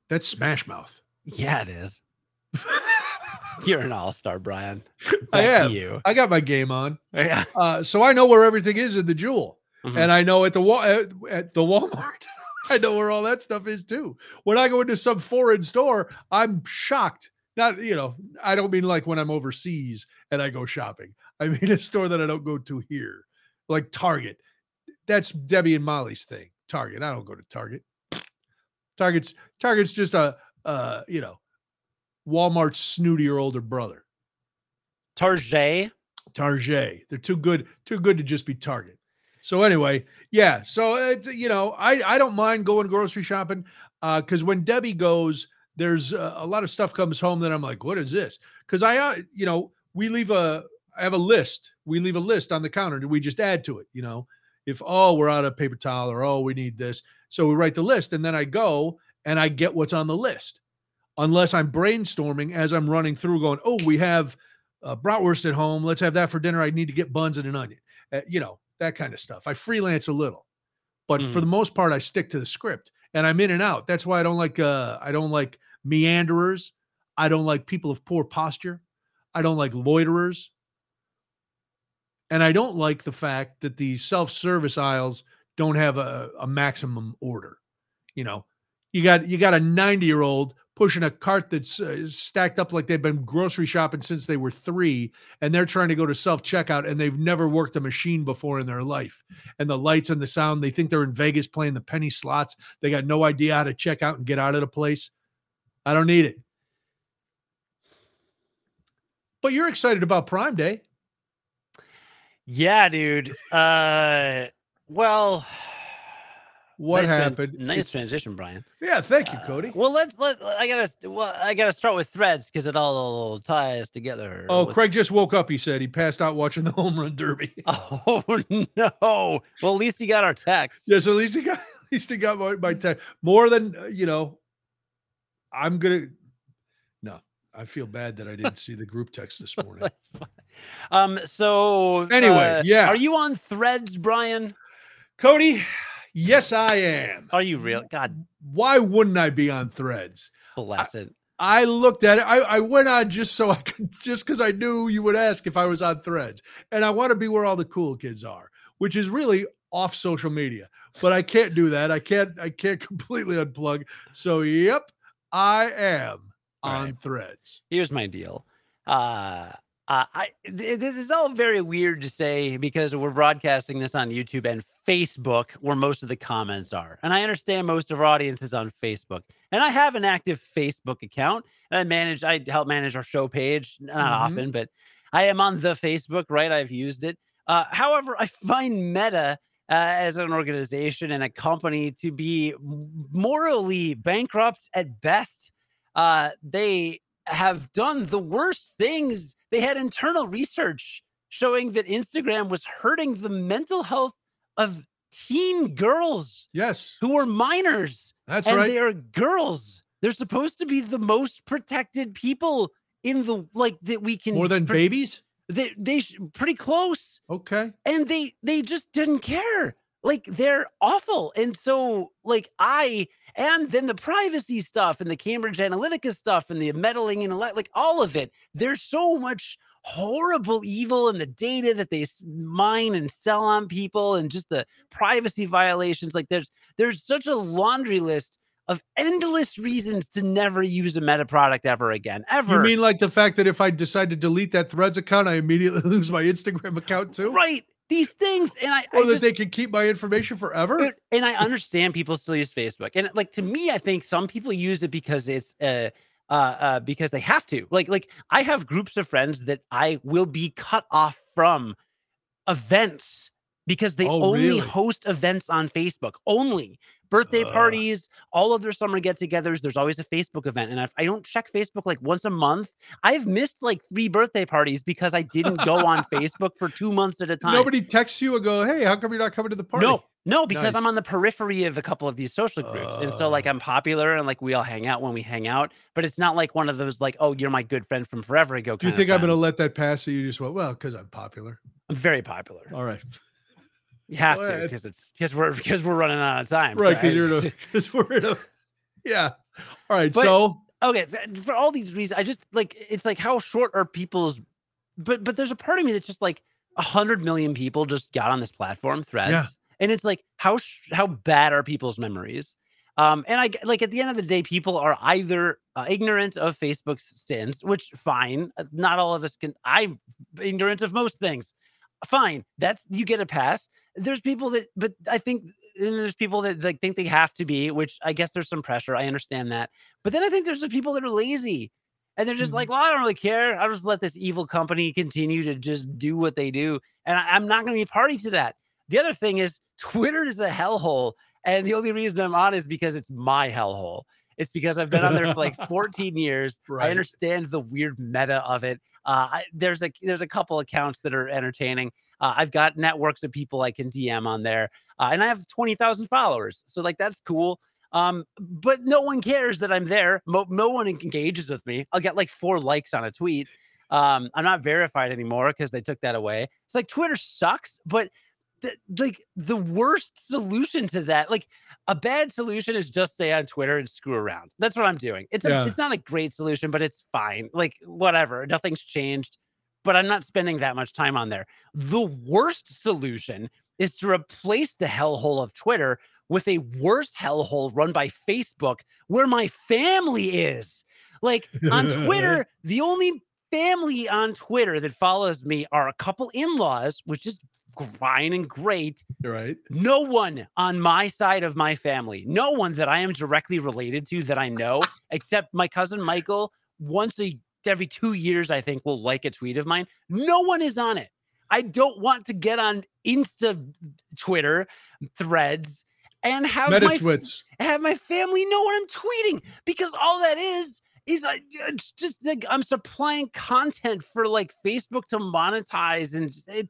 That's Smash Mouth. Yeah, it is. <laughs> You're an all-star, Brian. I Back to am. you. I got my game on. Yeah. Uh, so I know where everything is in the jewel. Mhm. and I know at the wa- at, at the Walmart, <laughs> I know where all that stuff is too. When I go into some foreign store, I'm shocked. Not you know, I don't mean like when I'm overseas and I go shopping. <laughs> I mean a store that I don't go to here, like Target. That's Debbie and Molly's thing. Target. I don't go to Target. <sniffs> Target's Target's just a uh, you know, Walmart's snootier older brother. Target. Target. They're too good, too good to just be Target. So anyway, yeah. So uh, you know, I I don't mind going grocery shopping because when Debbie goes, there's uh, a lot of stuff comes home that I'm like, what is this? Because I, uh, you know, we leave a I have a list. We leave a list on the counter and we just add to it. You know, if oh we're out of paper towel or oh we need this, so we write the list and then I go and I get what's on the list. Unless I'm brainstorming as I'm running through, going, oh we have uh, bratwurst at home. Let's have that for dinner. I need to get buns and an onion. Uh, you know, that kind of stuff. I freelance a little, but for Mhm. the most part, I stick to the script and I'm in and out. That's why I don't like, uh, I don't like meanderers. I don't like people of poor posture. I don't like loiterers. And I don't like the fact that the self service aisles don't have a, a maximum order. You know, You got you got a 90 year old pushing a cart that's uh, stacked up like they've been grocery shopping since they were three, and they're trying to go to self checkout, and they've never worked a machine before in their life. And the lights and the sound, they think they're in Vegas playing the penny slots. They got no idea how to check out and get out of the place. I don't need it. But you're excited about Prime Day. Yeah, dude. Uh, well, What nice happened? nice It's- transition, Brian. yeah, thank you, Uh, Cody. well, let's let I gotta well I gotta start with threads because it all ties together. oh, with- Craig just woke up. He said he passed out watching the home run derby. <laughs> Oh no! Well, at least he got our text. Yes, at least he got <laughs> at least he got my, my text more than uh, you know. I'm gonna. No, I feel bad that I didn't see the group text this <laughs> morning. That's fine. Um. So Anyway, uh, yeah. Are you on Threads, Brian? Cody, yes, I am. Are you real? God Why wouldn't I be on Threads? bless it. I looked at it. I, I went on just so I could, just because I knew you would ask if I was on Threads, and I want to be where all the cool kids are, which is really off social media. But I can't do that. I can't. I can't <laughs> completely unplug. So, yep, I am on Right. Threads. Here's my deal. Uh, uh, I th- this is all very weird to say because we're broadcasting this on YouTube and Facebook, where most of the comments are. And I understand most of our audience is on Facebook, and I have an active Facebook account, and I manage, I help manage our show page. Not Mhm. often, but I am on the Facebook. Right, I've used it. Uh, however, I find Meta uh, as an organization and a company to be morally bankrupt at best. Uh, they have done the worst things. They had internal research showing that Instagram was hurting the mental health of teen girls Yes, who were minors. that's and right. they are girls. They're supposed to be the most protected people in the like that we can More than babies. They they pretty close Okay. and they they just didn't care like they're awful and so like i and then the privacy stuff and the cambridge analytica stuff and the meddling and like all of it there's so much horrible evil in the data that they mine and sell on people and just the privacy violations like there's there's such a laundry list of endless reasons to never use a meta product ever again ever You mean like the fact that if I decide to delete that Threads account, I immediately <laughs> lose my Instagram account too? right these things and i, I Or that just, they can keep my information forever? And I understand people still use Facebook, and like to me, I think some people use it because it's uh, uh, uh, because they have to. Like, like I have groups of friends that I will be cut off from events because they Oh, only really? host events on Facebook. Only birthday Ugh. parties, all of their summer get-togethers. There's always a Facebook event, and if I don't check Facebook like once a month, I've missed like three birthday parties because I didn't go on <laughs> Facebook for two months at a time. Nobody texts you and go, "Hey, how come you're not coming to the party?" No, no, because I'm on the periphery of a couple of these social groups. and so like Uh. I'm popular and like we all hang out when we hang out, but it's not like one of those like, oh, you're my good friend from forever ago. Do you think I'm going to let that pass? So you just went, well, because I'm popular. I'm very popular. All right, You have to because it's because we're <laughs> because we're running out of time. right? Because I- you're in a, because <laughs> we're in a, yeah. All right, But- so okay so for all these reasons i just like it's like how short are people's but but there's a part of me that's just like a hundred million people just got on this platform threads and it's like how sh- how bad are people's memories um and I like at the end of the day people are either uh, ignorant of facebook's sins which fine uh, not all of us can i'm ignorant of most things fine that's you get a pass there's people that but i think and there's people that like think they have to be which i guess there's some pressure i understand that but then I think there's the people that are lazy and they're just Mhm. like, well, I don't really care. I'll just let this evil company continue to just do what they do. And I, am not going to be a party to that. The other thing is, Twitter is a hellhole. And the only reason I'm on is because it's my hellhole. It's because I've been on there for like <laughs> 14 years. Right. I understand the weird meta of it. Uh, I, there's a there's a couple accounts that are entertaining. Uh, I've got networks of people I can DM on there, uh, and I have 20,000 followers. So like that's cool. Um, but no one cares that I'm there. Mo- no one engages with me. I'll get like four likes on a tweet. Um, I'm not verified anymore because they took that away. It's like Twitter sucks, but the, like the worst solution to that, like a bad solution is just stay on Twitter and screw around. That's what I'm doing. It's a, Yeah. it's not a great solution, but it's fine. Like whatever, nothing's changed. But I'm not spending that much time on there. The worst solution is to replace the hellhole of Twitter with a worse hellhole run by Facebook where my family is. Like on <laughs> Twitter, the only family on Twitter that follows me are a couple in laws, which is fine and great. Right. No one on my side of my family, no one that I am directly related to that I know, except my cousin Michael, once a every two years, I think, will like a tweet of mine. No one is on it. I don't want to get on Insta Twitter threads and have my have my family know what I'm tweeting because all that is is I it's just like I'm supplying content for like Facebook to monetize and it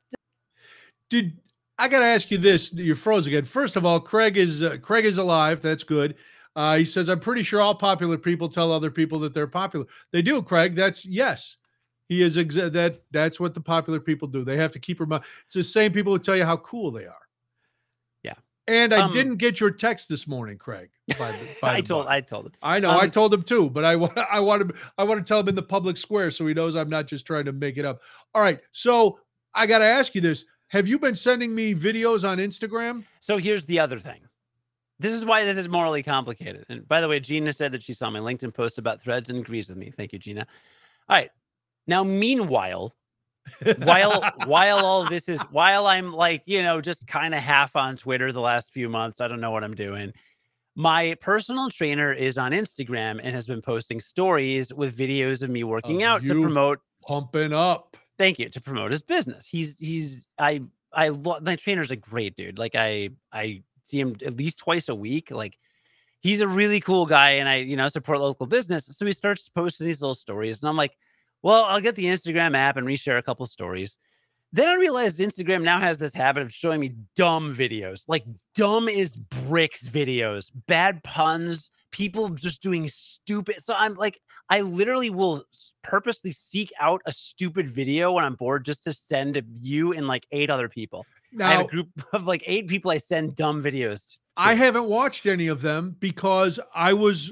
Did I got to ask you this? You're froze again. First of all, Craig is uh, Craig is alive. That's good. Uh, he says, "I'm pretty sure all popular people tell other people that they're popular. They do, Craig. That's yes. He is exa- that. That's what the popular people do. They have to keep reminding. It's the same people who tell you how cool they are. Yeah. And I Um, didn't get your text this morning, Craig. by the- <laughs> by I told. I told him. I know. I Um, told him too, but I want I want to I want to tell him in the public square so he knows I'm not just trying to make it up. All right. So I got to ask you this: Have you been sending me videos on Instagram? So here's the other thing. This is why this is morally complicated. And by the way, Gina said that she saw my LinkedIn post about threads and agrees with me. Thank you, Gina. All right. Now, meanwhile, while <laughs> while all this is while I'm like, you know, just kind of half on Twitter the last few months, I don't know what I'm doing. My personal trainer is on Instagram and has been posting stories with videos of me working Of out to promote Pumping up. thank you to promote his business. He's he's I I love my trainer's a great dude. Like I I see him at least twice a week. Like he's a really cool guy, and I you know support local business. So he starts posting these little stories, and I'm like, well, I'll get the Instagram app and reshare a couple stories. Then I realized Instagram now has this habit of showing me dumb videos, like dumb is bricks videos, bad puns, people just doing stupid. So I'm like, I literally will purposely seek out a stupid video when I'm bored just to send you and like eight other people. I have a group <laughs> of like eight people I send dumb videos to. I haven't watched any of them because I was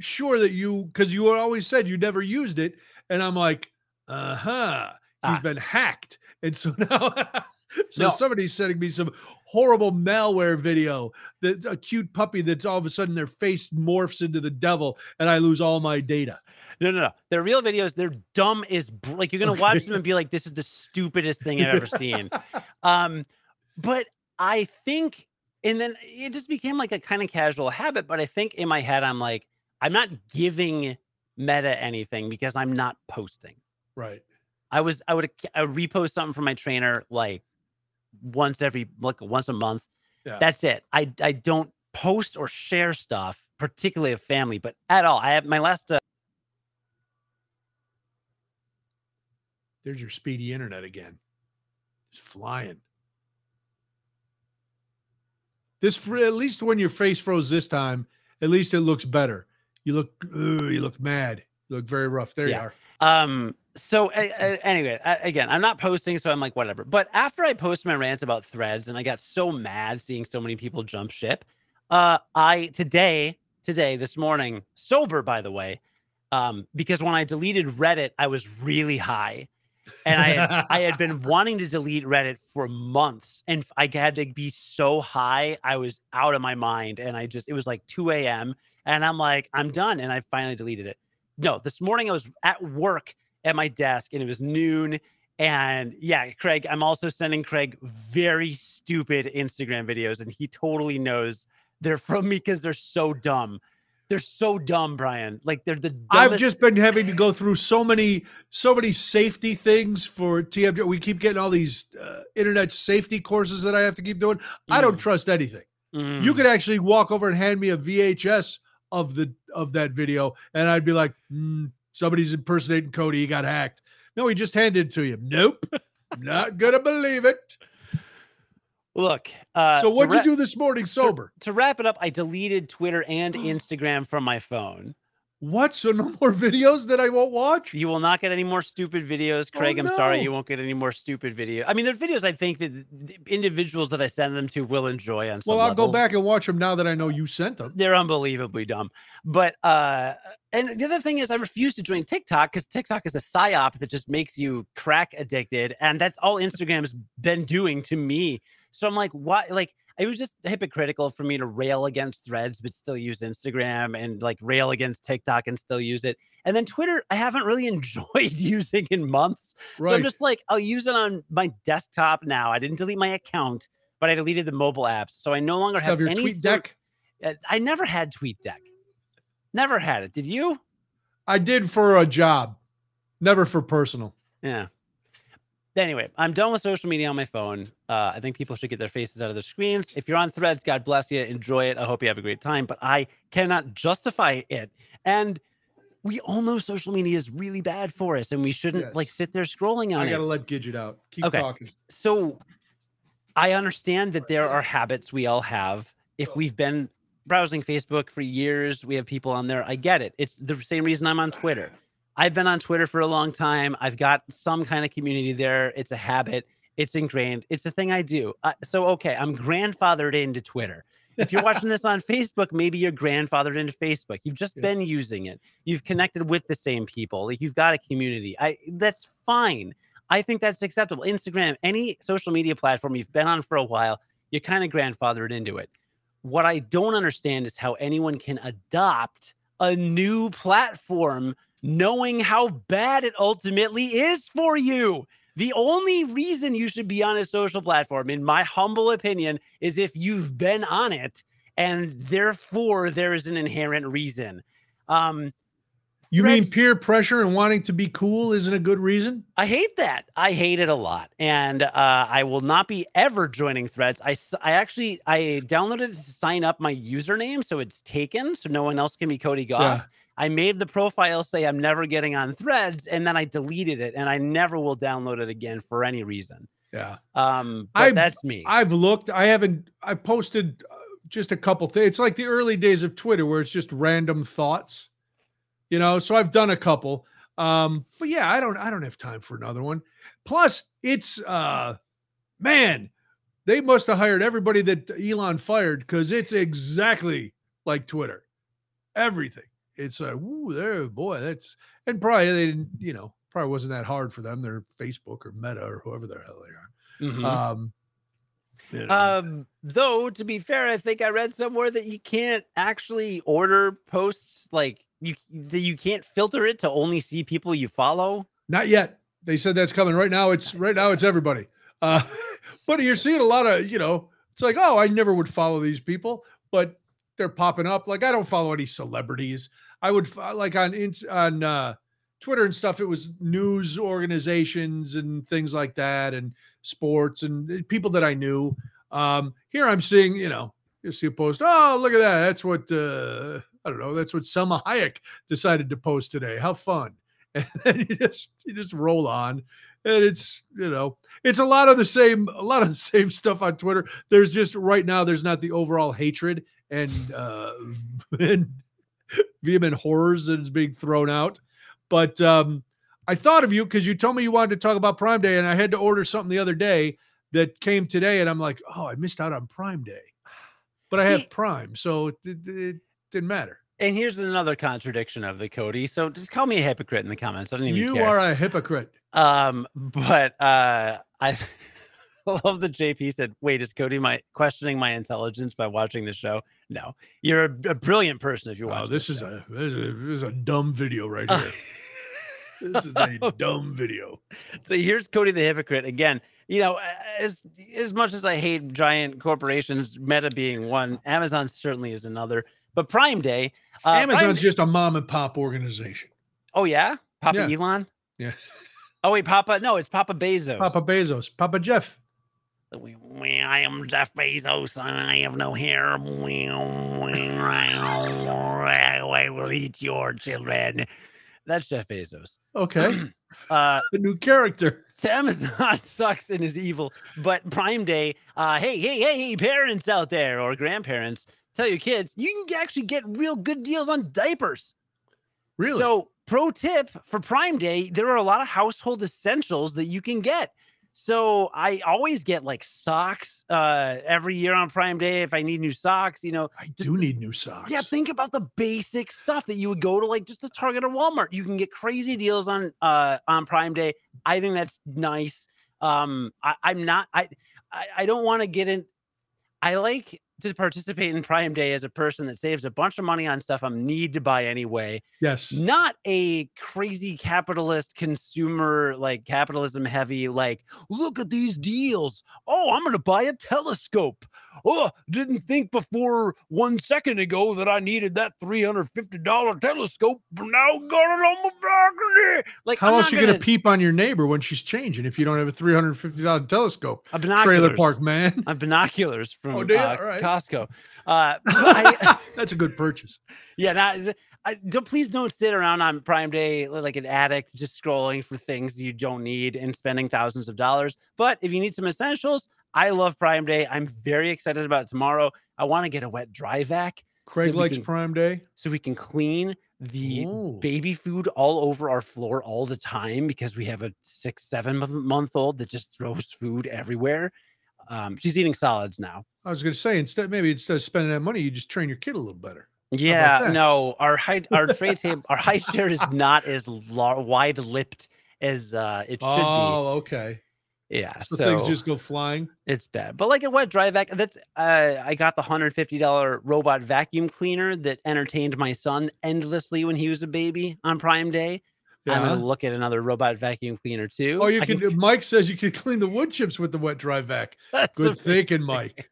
sure that you because you always said you never used it, and I'm like, uh huh, he's Ah. been hacked, and so <laughs> now. So No. somebody's sending me some horrible malware video that a cute puppy that's all of a sudden their face morphs into the devil and I lose all my data. No, no, no. They're real videos. They're dumb as like you're gonna watch them and be like, "This is the stupidest thing I've ever seen." Um, but I think, and then it just became like a kind of casual habit. But I think in my head, I'm like, I'm not giving Meta anything because I'm not posting. Right. I was, I would, I would repost something from my trainer like once every like once a month. Yeah. That's it. I I don't post or share stuff, particularly of family, but at all. I have my last. Uh, There's your speedy internet again. It's flying. This at least when your face froze this time, at least it looks better. You look ugh, you look mad. You look very rough. There Yeah. you are. Um. So anyway, again, I'm not posting, so I'm like whatever. But after I posted my rant about threads, and I got so mad seeing so many people jump ship, uh, I today, today, this morning, sober by the way, um, because when I deleted Reddit, I was really high, and I I had been <laughs> wanting to delete Reddit for months, and I had to be so high, I was out of my mind, and I just it was like 2 a.m. and I'm like, I'm done, and I finally deleted it. No, this morning I was at work at my desk and it was noon. And yeah, Craig, I'm also sending Craig very stupid Instagram videos, and he totally knows they're <laughs> from me because they're so dumb. They're so dumb, Brian. Like they're the dumbest. I've just been having to go through so many so many safety things for TMJ. We keep getting all these uh, internet safety courses that I have to keep doing. I don't Mm, trust anything. You mm. could actually walk over and hand me a VHS of the of that video, and I'd be like, "Mm, "Somebody's impersonating Cody. He got hacked." No, he just handed it to you. Nope, not gonna believe it. look. Uh, so what'd ra- you do this morning sober? To wrap it up, I deleted Twitter and <gasps> Instagram from my phone. What? So no <laughs> more videos that I won't watch? You will not get any more stupid videos, Oh, Craig. I'm sorry, you won't get any more stupid video. I mean, there are videos I think that individuals that I send them to will enjoy on some Well, I'll level. go back and watch them now that I know you sent them. They're unbelievably dumb. But uh and the other thing is I refuse to join TikTok because TikTok is a psyop that just makes you crack addicted. And that's all Instagram's been doing to me. So I'm like, why like it was just hypocritical for me to rail against threads but still use Instagram and like rail against TikTok and still use it. And then Twitter, I haven't really <laughs> enjoyed using in months. Right. So I'm just like, I'll use it on my desktop now. I didn't delete my account, but I deleted the mobile apps. So I no longer have, have your any tweet deck. uh, I never had TweetDeck. Never had it. Did you? I did for a job, never for personal. Yeah. Anyway, I'm done with social media on my phone. Uh, I think people should get their faces out of their screens. If you're on threads, God bless you. Enjoy it. I hope you have a great time, but I cannot justify it. And we all know social media is really bad for us and we shouldn't Yes. like sit there scrolling on I it. I gotta let Gidget out. Keep Okay. talking. so I understand that there are habits we all have. If we've been browsing Facebook for years, we have people on there. I get it. It's the same reason I'm on Twitter. I've been on Twitter for a long time. I've got some kind of community there. It's a habit. It's ingrained. It's a thing I do. Uh, so okay, I'm grandfathered into Twitter. If you're watching this on Facebook, maybe you're grandfathered into Facebook. You've just Yeah. been using it. You've connected with the same people. Like you've got a community. I that's fine. I think that's acceptable. Instagram, any social media platform you've been on for a while, you're kind of grandfathered into it. What I don't understand is how anyone can adopt a new platform knowing how bad it ultimately is for you. The only reason you should be on a social platform, in my humble opinion, is if you've been on it and therefore there is an inherent reason. Um, You mean peer pressure and wanting to be cool isn't a good reason? I hate that. I hate it a lot, and uh, I will not be ever joining Threads. I, I actually I downloaded it to sign up my username, so it's taken, so no one else can be Cody Goff. Yeah. I made the profile say I'm never getting on Threads, and then I deleted it, and I never will download it again for any reason. Yeah. Um, but I- that's me. I've looked. I haven't. I posted uh, just a couple things. It's like the early days of Twitter where it's just random thoughts, you know. So I've done a couple. Um, but yeah, I don't. I don't have time for another one. Plus, it's uh, man, they must have hired everybody that Elon fired because it's exactly like Twitter. Everything. It's uh, woo, there, boy. That's and probably they didn't. You know, probably wasn't that hard for them. They're Facebook or Meta or whoever the hell they are. Mhm. Um, you know. Um, though to be fair, I think I read somewhere that you can't actually order posts like you that you can't filter it to only see people you follow. Not yet. They said that's coming. Right now, it's right now it's everybody. Uh, <laughs> but you're seeing a lot of, you know, it's like, oh, I never would follow these people, but they're popping up. Like I don't follow any celebrities. I would like on on uh, Twitter and stuff. It was news organizations and things like that, and sports and uh, people that I knew. Um, here I'm seeing, you know, you see a post. Oh, look at that. That's what uh, I don't know. That's what Salma Hayek decided to post today. How fun! <laughs> And then you just you just roll on, and it's you know it's a lot of the same a lot of the <laughs> same stuff on Twitter. There's just right now there's not the overall hatred and uh, <laughs> and <laughs> vehement horrors that is being thrown out, but um, I thought of you because you told me you wanted to talk about Prime Day, and I had to order something the other day that came today, and I'm like, oh, I missed out on Prime Day, but I See- have Prime, so it, it, it didn't matter. And here's another contradiction of the Cody. So just call me a hypocrite in the comments. I don't even You care. are a hypocrite. Um, but uh, I love that JP said, "Wait, is Cody my questioning my intelligence by watching the show?" No, you're a, a brilliant person if you watch. Oh, this is a this is a, this is a dumb video right <laughs> here. this is a <laughs> dumb video. so here's Cody the hypocrite again. You know, as as much as I hate giant corporations, Meta being one, Amazon certainly is another. But Prime Day, uh, Amazon's Day- just a mom and pop organization. oh yeah, Papa Yeah. Elon. Yeah. Oh wait, Papa. No, it's Papa Bezos. Papa Bezos, Papa Jeff. I am Jeff Bezos. and I have no hair. I will eat your children. That's Jeff Bezos. Okay, <clears throat> Uh, the new character. Amazon <laughs> sucks and is evil, but Prime Day, uh, hey, hey, hey, hey, parents out there or grandparents, tell your kids you can actually get real good deals on diapers. Really? So, pro tip for Prime Day, there are a lot of household essentials that you can get. So, I always get like socks uh, every year on Prime Day if I need new socks. You know, I do need new socks. yeah, think about the basic stuff that you would go to like just a Target or Walmart. You can get crazy deals on uh on Prime Day. I think that's nice. Um I, I'm not I I, I don't want to get in I like to participate in Prime Day as a person that saves a bunch of money on stuff I'm need to buy anyway. Yes. Not a crazy capitalist consumer, like capitalism heavy, like, look at these deals. Oh, I'm going to buy a telescope. Oh, didn't think before one second ago that I needed that $350 telescope. But now got it on my balcony. Like, How I'm else you gonna, gonna- peep on your neighbor when she's changing if you don't have a three hundred fifty dollar telescope? a binoculars. Trailer park man. on binoculars from Oh, do uh, All right. Costco. Uh, I, <laughs> That's a good purchase. <laughs> yeah, not, I, don't, please don't sit around on Prime Day like an addict, just scrolling for things you don't need and spending thousands of dollars. But if you need some essentials, I love Prime Day. I'm very excited about tomorrow. I want to get a wet dry vac Craig we likes can- Prime Day. so we can clean the Ooh. baby food all over our floor all the time because we have a six, seven month old that just throws food everywhere. Um, she's eating solids now. I was gonna say instead maybe instead of spending that money, you just train your kid a little better. Yeah, no, our height, our tray table, our high chair is not as lar- wide lipped as uh, it should be. oh, okay. Yeah, So, so, things just go flying. it's bad. But like a wet dry vac, that's uh, I got the hundred fifty dollar robot vacuum cleaner that entertained my son endlessly when he was a baby on Prime Day. I'm gonna look at another robot vacuum cleaner too. Oh, you I can. <laughs> Mike says you can clean the wood chips with the wet dry vac. That's Good thinking. Mike.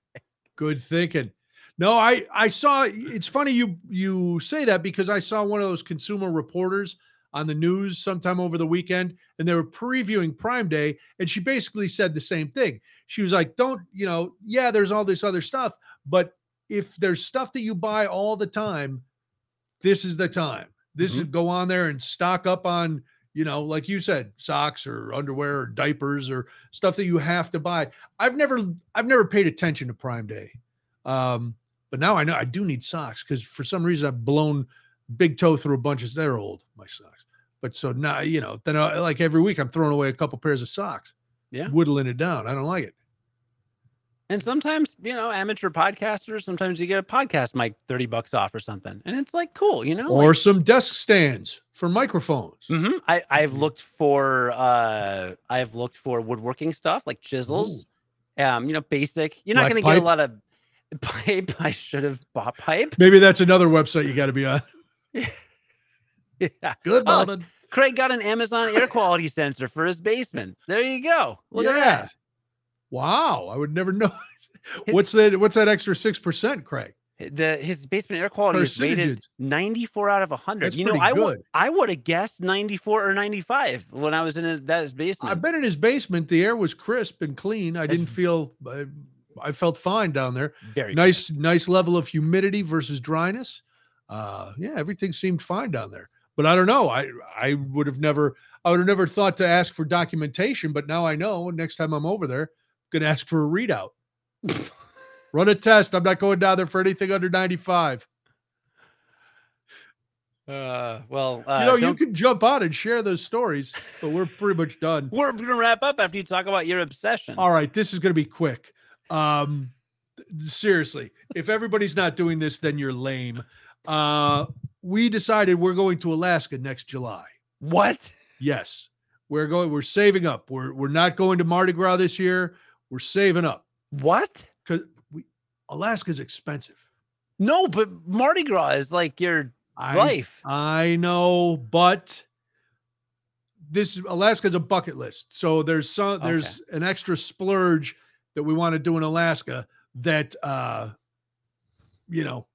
Good thinking. No, I I saw. It's funny you you say that because I saw one of those consumer reporters on the news sometime over the weekend, and they were previewing Prime Day, and she basically said the same thing. She was like, "Don't you know? Yeah, there's all this other stuff, but if there's stuff that you buy all the time, this is the time. This is go on there and stock up on." You know, like you said, socks or underwear or diapers or stuff that you have to buy. I've never I've never paid attention to Prime Day. Um, but now I know I do need socks because for some reason I've blown big toe through a bunch of they're old, my socks. But so now, you know, then I, like every week I'm throwing away a couple pairs of socks. Yeah. Whittling it down. I don't like it. And sometimes, you know, amateur podcasters, sometimes you get a podcast mic 30 bucks off or something. And it's like cool, you know? Or some desk stands for microphones. Mhm. I, I've Mhm. looked for uh I've looked for woodworking stuff like chisels. Um, you know, basic. You're not Black gonna get a lot of <laughs> pipe. I should have bought pipe. Maybe that's another website you got to be on. <laughs> yeah. Good Oh, morning. Craig got an Amazon air quality sensor for his basement. There you go. Look at that. Wow, I would never <laughs> know. His- what's that? What's that extra six percent, Craig? The his basement air quality is rated 94 out of 100. That's you know, I would. I would have guessed 94 or 95 when I was in his that his basement. I've been in his basement. The air was crisp and clean. I That's- didn't feel. I, I felt fine down there. Very good. Nice, nice level of humidity versus dryness. Uh, yeah, everything seemed fine down there. But I don't know. I I would have never. I would have never thought to ask for documentation. But now I know. Next time I'm over there, I'm gonna ask for a readout. <laughs> Run a test. I'm not going down there for anything under 95. Uh, well, uh, you know, you don't- can jump on and share those stories, but we're pretty much done. <laughs> we're gonna wrap up after you talk about your obsession. All right, this is going to be quick. Um, seriously, if everybody's not doing this, then you're lame. Uh, we decided we're going to Alaska next July. What? Yes, we're going. We're saving up. We're we're not going to Mardi Gras this year. We're saving up What? because we Alaska's expensive. No, but Mardi Gras is like your I, life. I know, but this Alaska's a bucket list. So there's some there's an extra splurge that we want to do in Alaska that uh you know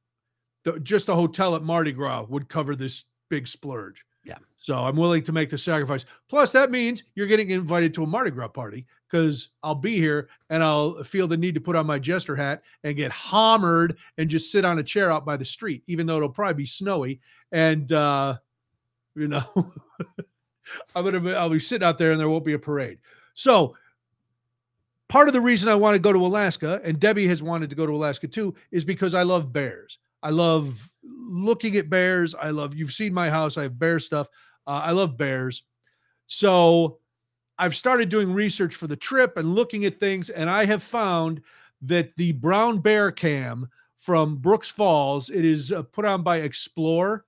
the, just a hotel at Mardi Gras would cover this big splurge. Yeah. So I'm willing to make the sacrifice. Plus, that means you're getting invited to a Mardi Gras party because I'll be here and I'll feel the need to put on my jester hat and get hammered and just sit on a chair out by the street, even though it'll probably be snowy. And uh, you know, <laughs> I'm gonna be, I'll be sitting out there and there won't be a parade. So part of the reason I want to go to Alaska, and Debbie has wanted to go to Alaska too, is because I love bears. I love looking at bears. I love, you've seen my house, I have bear stuff. Uh, I love bears. So I've started doing research for the trip and looking at things, and I have found that the brown bear cam from Brooks Falls, it is uh, put on by Explore.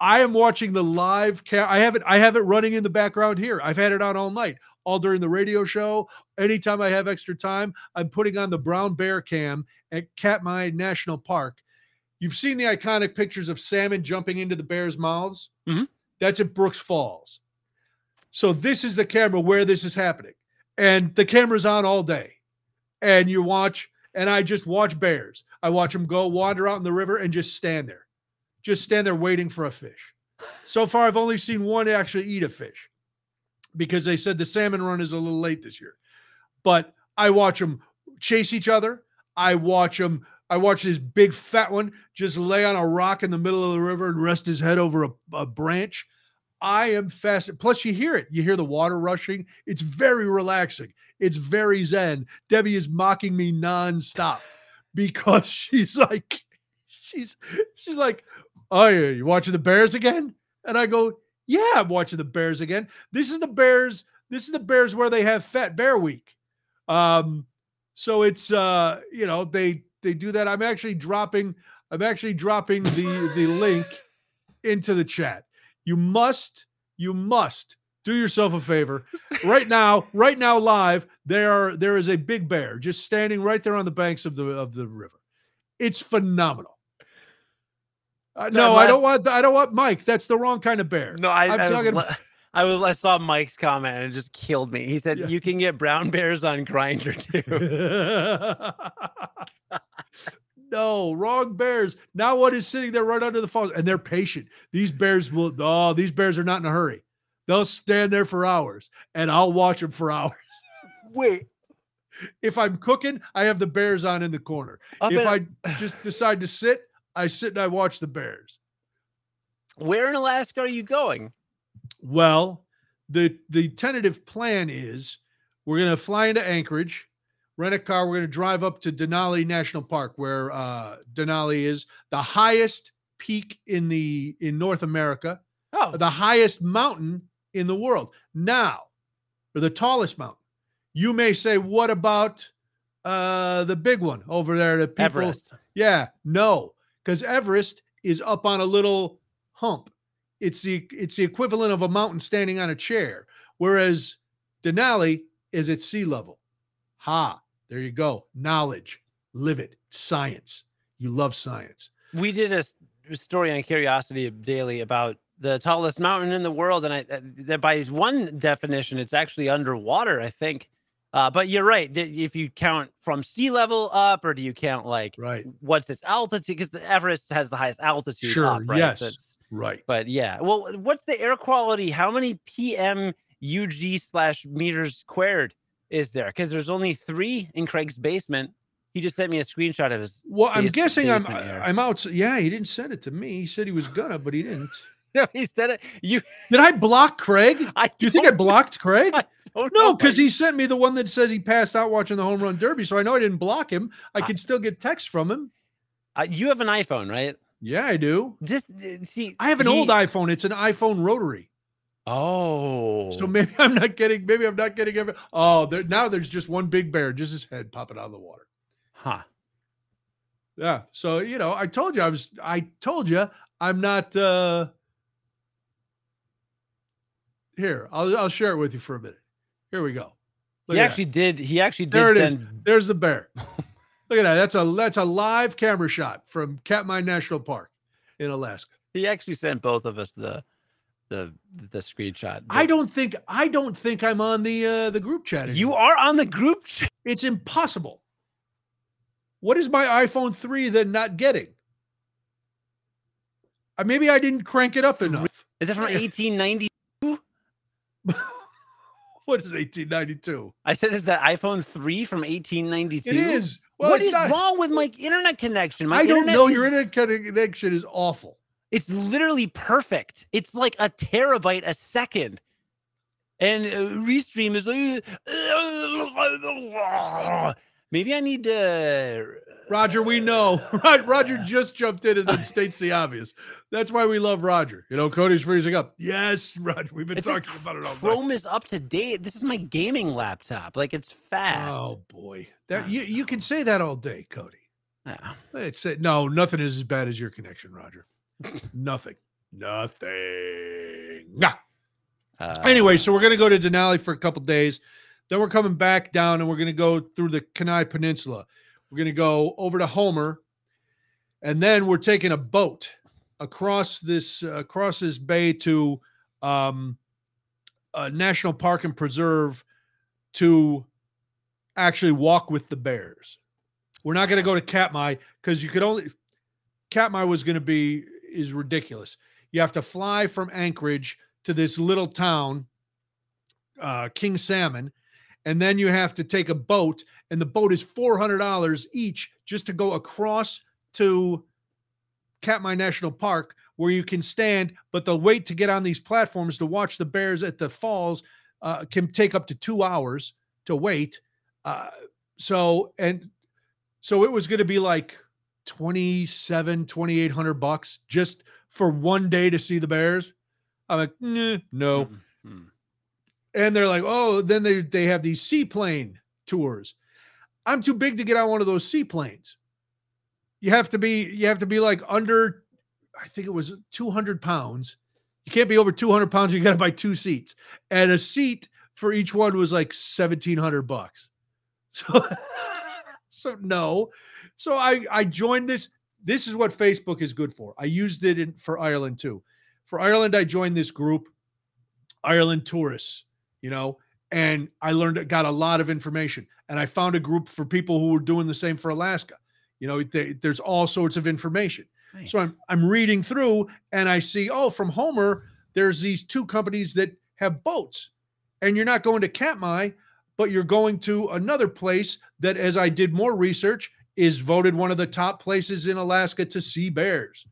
I am watching the live cam. I have it. I have it running in the background here. I've had it on all night, all during the radio show. Anytime I have extra time, I'm putting on the brown bear cam at Katmai National Park. You've seen the iconic pictures of salmon jumping into the bears' mouths. Mhm. That's at Brooks Falls. So this is the camera where this is happening, and the camera's on all day, and you watch. And I just watch bears. I watch them go wander out in the river and just stand there just stand there waiting for a fish. So far, I've only seen one actually eat a fish because they said the salmon run is a little late this year. But I watch them chase each other. I watch them. I watch this big fat one just lay on a rock in the middle of the river and rest his head over a, a branch. I am fascinated. Plus, you hear it. You hear the water rushing. It's very relaxing. It's very zen. Debbie is mocking me nonstop <laughs> because she's like, she's she's like, oh yeah, you watching the Bears again? And I go, yeah, I'm watching the Bears again. This is the Bears. This is the Bears where they have Fat Bear Week. Um, so it's uh, you know, they they do that. I'm actually dropping. I'm actually dropping the the link into the chat. You must, you must do yourself a favor right now. Right now, live there are. there is a big bear just standing right there on the banks of the of the river. It's phenomenal. Uh, no, I don't want. I don't want Mike. That's the wrong kind of bear. No, I, I'm I, talking- was, I was. I saw Mike's comment and it just killed me. He said, Yeah. "You can get brown bears on Grindr too." <laughs> <laughs> no, wrong bears. Now one is sitting there right under the falls, and they're patient. These bears will. Oh, these bears are not in a hurry. They'll stand there for hours, and I'll watch them for <laughs> hours. Wait, If I'm cooking, I have the bears on in the corner. up if I <sighs> just decide to sit, I sit and I watch the bears. where in Alaska are you going? Well, the the tentative plan is we're going to fly into Anchorage, rent a car. We're going to drive up to Denali National Park, where uh, Denali is the highest peak in the in North America, Oh, the highest mountain in the world. Now, or the tallest mountain. You may say, what about uh, the big one over there? The people, Everest. yeah, no, because Everest is up on a little hump. It's the it's the equivalent of a mountain standing on a chair, whereas Denali is at sea level. Ha, there you go. Knowledge, live it. Science. You love science. We did a story on Curiosity Daily about the tallest mountain in the world, and I uh, that by one definition, it's actually underwater. I think. Uh, but you're right. If you count from sea level up, or do you count like Right. what's its altitude? Because the Everest has the highest altitude. Sure, up, right? yes. it's- Right. but yeah. Well, what's the air quality? How many PM UG slash meters squared is there? Because there's only three in Craig's basement. He just sent me a screenshot of his. Well, I'm base- guessing I'm air. I'm out. Yeah, he didn't send it to me. He said he was gonna, but he didn't. <laughs> No, he said it. You. <laughs> Did I block Craig? <laughs> I Do you think I blocked Craig? I No, because he sent me the one that says he passed out watching the home run derby. So I know I didn't block him. I I- could still get texts from him. uh, you have an iPhone, right? Yeah, I do. Just uh, see. I have an he- old iPhone. It's an iPhone rotary. Oh. So maybe <laughs> I'm not getting. Maybe I'm not getting every. Oh, there, now there's just one big bear, just his head popping out of the water. huh. Yeah. So you know, I told you I was. I told you I'm not. uh Here, I'll I'll share it with you for a minute. Here we go. Look he at that. actually did. He actually did There it is. send. There's the bear. <laughs> Look at that. That's a that's a live camera shot from Katmai National Park in Alaska. He actually sent both of us the, the the screenshot. I don't think I don't think I'm on the uh the group chat. You are on the group chat. It's impossible. What is my iPhone 3 then not getting? Uh, maybe I didn't crank it up enough. Is it from <laughs> 1892? <laughs> What is 1892? I said, is that iPhone 3 from 1892? It is. Well, what is not- wrong with my internet connection? My I don't know. is- Your internet connection is awful. It's literally perfect. It's like a terabyte a second. And uh, Restream is like, <laughs> maybe I need to. Roger, we know. <laughs> Right, Roger just jumped in and then states the obvious. That's why we love Roger. You know, Cody's freezing up. Yes, <laughs> Roger. We've been It says talking about it all night. Chrome is up to date. This is my gaming laptop. Like it's fast. Oh boy, that you you can say that all day, Cody. Yeah. It's no, nothing is as bad as your connection, Roger. Nothing. Nothing. Nah. Uh, Anyway, so we're gonna go to Denali for a couple days. Then we're coming back down and we're gonna go through the Kenai Peninsula. We're gonna go over to Homer, and then we're taking a boat across this uh, across this bay to um, a national park and preserve to actually walk with the bears. We're not gonna go to Katmai because you could only Katmai was gonna be is ridiculous. You have to fly from Anchorage to this little town, uh, King Salmon, and then you have to take a boat, and the boat is four hundred dollars each just to go across to Katmai National Park, where you can stand, but the wait to get on these platforms to watch the bears at the falls uh, can take up to two hours to wait. Uh, so and so it was going to be like 27 2800 bucks just for one day to see the bears? I'm like "Nah, no. Mm, mm. and they're like oh then they they have these seaplane tours. I'm too big to get on one of those seaplanes. You have to be you have to be like under i think it was 200 pounds. You can't be over 200 pounds you got to buy two seats. And a seat for each one was like 1700 bucks. <laughs> So so no so i i joined this this is what facebook is good for. I used it in, for ireland too. For ireland i joined this group ireland tourists you know and i learned got a lot of information. And i found a group for people who were doing the same for alaska. You know they, there's all sorts of information. So I'm I'm reading through and I see, oh, from Homer, there's these two companies that have boats. And you're not going to Katmai, but you're going to another place that, as I did more research, is voted one of the top places in Alaska to see bears.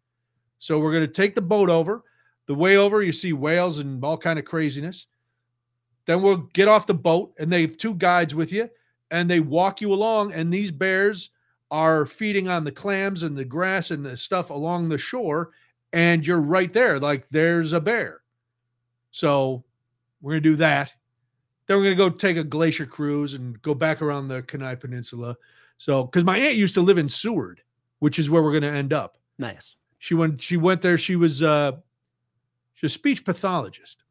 So we're going to take the boat over. The way over, you see whales and all kind of craziness. Then we'll get off the boat, and they have two guides with you, and they walk you along. And these bears are feeding on the clams and the grass and the stuff along the shore, and you're right there, like there's a bear. So we're gonna do that. Then we're gonna go take a glacier cruise and go back around the Kenai Peninsula. So, because my aunt used to live in Seward, which is where we're gonna end up. nice. She went. She went there. She was uh, she's a speech pathologist,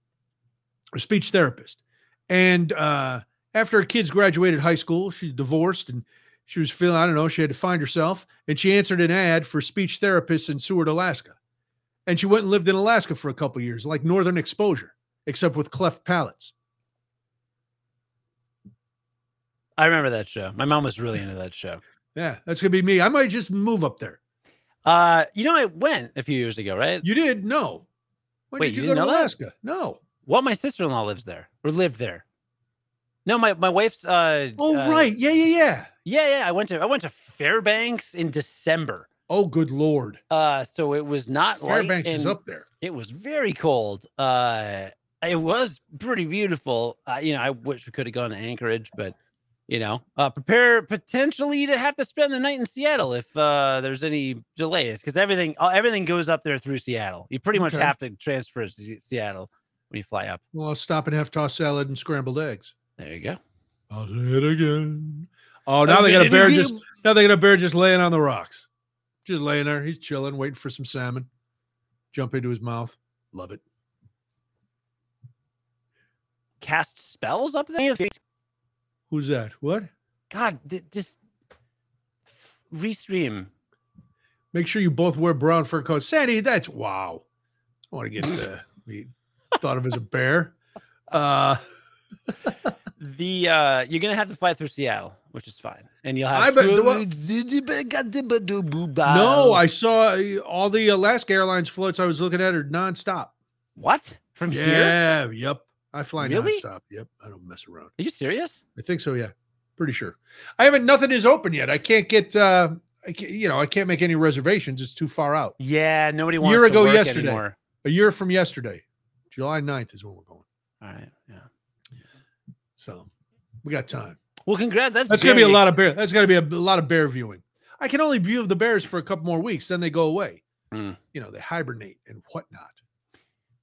a speech therapist, and uh, after her kids graduated high school, she's divorced and she was feeling I don't know. She had to find herself, and she answered an ad for speech therapists in Seward, Alaska, and she went and lived in Alaska for a couple years, like Northern Exposure, except with cleft palates. I remember that show. My mom was really into that show. Yeah, that's gonna be me. I might just move up there. Uh, you know, I went a few years ago, right? You did no. When Wait, did you you, go to know that? Alaska? No. Well, my sister in law lives there or lived there. No, my my wife's. Uh, Oh uh, right. Yeah, yeah, yeah. Yeah, yeah. I went to I went to Fairbanks in December. Oh, good lord. Uh, so it was not Fairbanks is up there. It was very cold. Uh, it was pretty beautiful. Uh, you know, I wish we could have gone to Anchorage, but you know, uh, prepare potentially to have to spend the night in Seattle if uh, there's any delays because everything uh, everything goes up there through Seattle. You pretty much Okay. have to transfer to Seattle when you fly up. Well, I'll stop and have tossed salad and scrambled eggs. There you go. I'll say it again. Oh, now they got a bear just now they got a bear just laying on the rocks. Just laying there. He's chilling, waiting for some salmon. Jump into his mouth. Love it. cast spells up there. Who's that? What? God, th- just f- restream. Make sure you both wear brown fur coats. Sandy, that's wow. I want to get uh, be <laughs> thought of as a bear. Uh <laughs> The uh you're gonna have to fly through Seattle, which is fine, and you'll have. I bet- no, I saw uh, all the Alaska Airlines floats I was looking at are nonstop. what from here? Yeah, yep. I fly Really? nonstop. Yep. I don't mess around. Are you serious? I think so. Yeah, pretty sure. I haven't. Nothing is open yet. I can't get. uh I can't, you know, I can't make any reservations. It's too far out. Yeah, nobody wants A Year to ago yesterday. anymore. A year from yesterday, July 9th is when we're going. All right, yeah. So we got time. Well, congrats. That's That's gonna be a lot of bear. That's gonna be a, a lot of bear viewing. I can only view the bears for a couple more weeks, then they go away. Mm. You know, they hibernate and whatnot.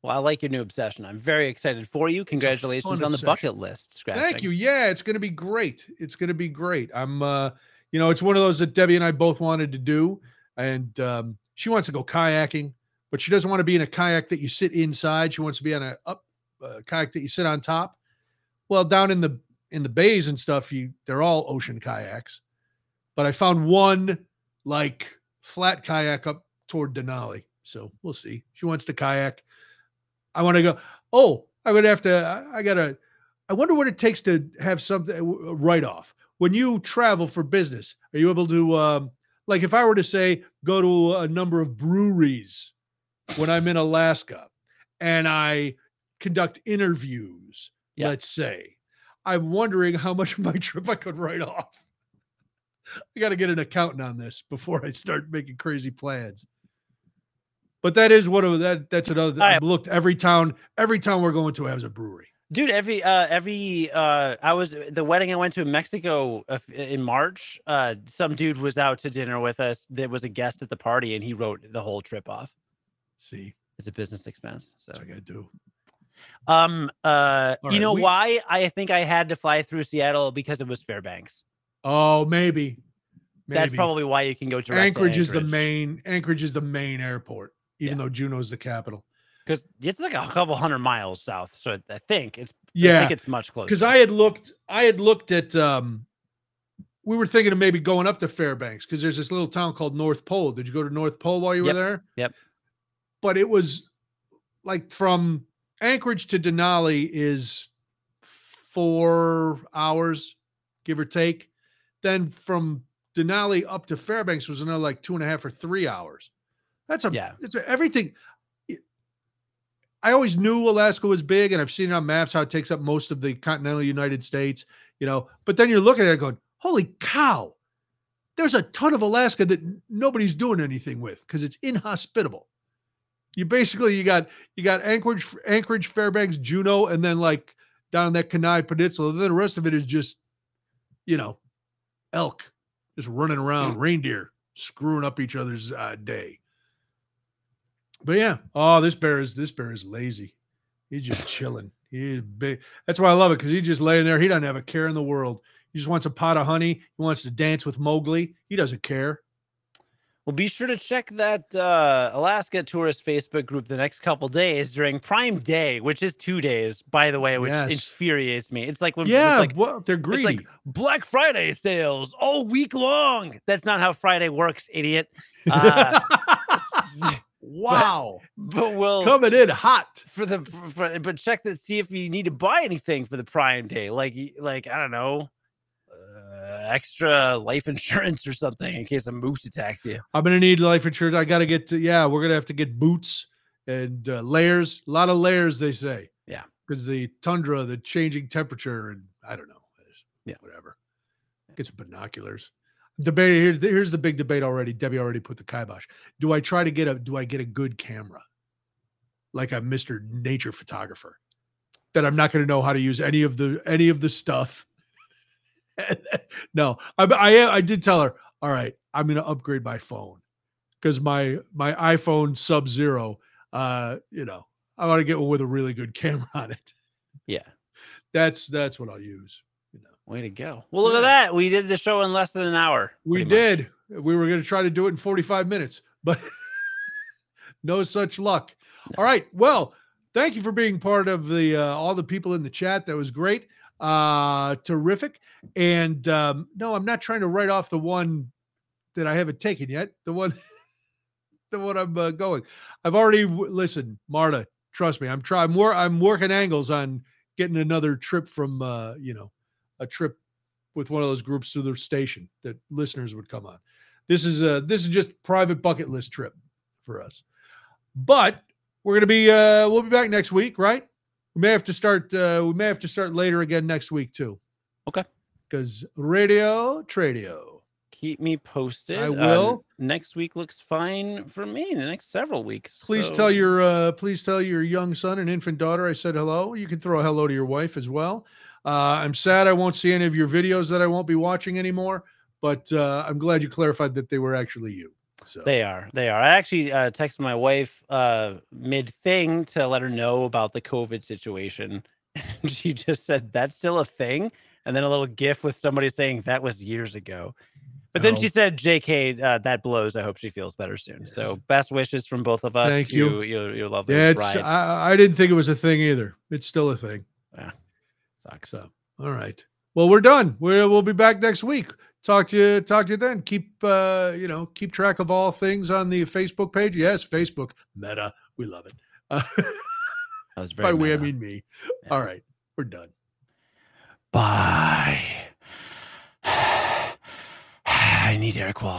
Well, I like your new obsession. I'm very excited for you. Congratulations on the obsession. bucket list. Scratching. Thank you. Yeah, it's gonna be great. It's gonna be great. I'm uh, you know, it's one of those that Debbie and I both wanted to do. And um, she wants to go kayaking, but but she doesn't want to be in a kayak that you sit inside. She wants to be on a up uh, kayak that you sit on top. Well, down in the in the bays and stuff, you they're all ocean kayaks. But I found one like flat kayak up toward Denali. So we'll see. She wants to kayak. I want to go. Oh, I would have to. I, I gotta. I wonder what it takes to have something write off when you travel for business. Are you able to, um, like, if I were to say go to a number of breweries when I'm in Alaska, and I conduct interviews, Yeah. let's say, I'm wondering how much of my <laughs> trip I could write off. I got to get an accountant on this before I start making crazy plans. But that is what it- that that's another. I've looked every town. Every town we're going to has a brewery. Dude, every uh every uh I was the wedding I went to in Mexico uh, in March, uh some dude was out to dinner with us that was a guest at the party and he wrote the whole trip off See, It's a business expense. So that's what I got to do. um uh All you right, know we- why I think I had to fly through Seattle because it was Fairbanks. Oh, maybe. That's probably why you can go direct to Anchorage is the main. Anchorage is the main airport, even though Juneau's the capital. because it's like a couple hundred miles south. So I think it's I Yeah, think it's much closer. because I had looked. I had looked at. um We were thinking of maybe going up to Fairbanks because there's this little town called North Pole. Did you go to North Pole while you Yep, were there? yep. But it was like from Anchorage to Denali is four hours, give or take. Then from Denali up to Fairbanks was another like two and a half or three hours. That's a Yeah. It's a, everything. I always knew Alaska was big, and I've seen it on maps how it takes up most of the continental United States. You know, but then you're looking at it going, "Holy cow!" There's a ton of Alaska that nobody's doing anything with because it's inhospitable. You basically you got you got Anchorage, Anchorage, Fairbanks, Juneau, and then like down that Kenai Peninsula. Then the rest of it is just, you know, elk just running around, reindeer screwing up each other's uh, day. But yeah, oh, this bear is this bear is lazy. He's just chilling. He's big. That's why I love it because he's just laying there. He doesn't have a care in the world. He just wants a pot of honey. He wants to dance with Mowgli. He doesn't care. Well, be sure to check that uh, Alaska tourist Facebook group the next couple days during Prime Day, which is two days, by the way, which Yes. infuriates me. It's like when it's Yeah, like well, they're it's greedy. like Black Friday sales all week long. That's not how Friday works, idiot. <laughs> Uh, <laughs> wow, but we'll coming in hot. for the for, but check to see if you need to buy anything for the Prime Day, like like I don't know, uh, extra life <laughs> insurance or something in case a moose attacks you. I'm gonna need life insurance. I got to get to. Yeah, we're gonna have to get boots and uh, layers. A lot of layers, they say. Yeah. because the tundra, the changing temperature, and I don't know. Yeah. whatever. Get some binoculars. Debate here. Here's the big debate already. Debbie already put the kibosh. Do I try to get a? Do I get a good camera, like a Mister Nature photographer, that I'm not going to know how to use any of the any of the stuff? <laughs> no, I, I I did tell her. All right, I'm going to upgrade my phone because my my iPhone Sub Zero. Uh, you know, I want to get one with a really good <laughs> camera on it. Yeah. That's that's what I'll use. Way to go. Well, look at that. We did the show in less than an hour. we pretty much. did. We were going to try to do it in 45 minutes, but <laughs> no such luck. All right. Well, thank you for being part of the uh, all the people in the chat. That was great. Uh, terrific. And um, no, I'm not trying to write off the one that I haven't taken yet. The one, <laughs> the one I'm uh, going. I've already w- listen, Marta. Trust me, I'm trying. Wor- I'm working angles on getting another trip from uh, you know a trip with one of those groups to the station that listeners would come on. This is a this is just private bucket list trip for us. But we're gonna be uh we'll be back next week, right? We may have to start uh we may have to start later again next week too. Okay. Because radio tradio. Keep me posted. I Uh, will. next week looks fine for me. The next several weeks. Please so- tell your uh please tell your young son and infant daughter I said hello. You can throw a hello to your wife as well. Uh, I'm sad I won't see any of your videos that I won't be watching anymore, but uh, I'm glad you clarified that they were actually you. So They are. They are. I actually uh, texted my wife uh, mid thing to let her know about the COVID situation. <laughs> She just said, That's still a thing. And then a little gif with somebody saying that was years ago. But then No. she said, "Jk, uh, that blows. I hope she feels better soon." So best wishes from both of us Thank to you. your your lovely Yeah, it's. I, I didn't think it was a thing either. It's still a thing. Sucks. So, all right. Well, we're done. We're, we'll be back next week. Talk to you. Talk to you then. Keep uh, you know, keep track of all things on the Facebook page. Yes, Facebook Meta. We love it. Uh, <laughs> That was very by we, I mean me. Yeah. All right, we're done. Bye. <sighs> I need air quality.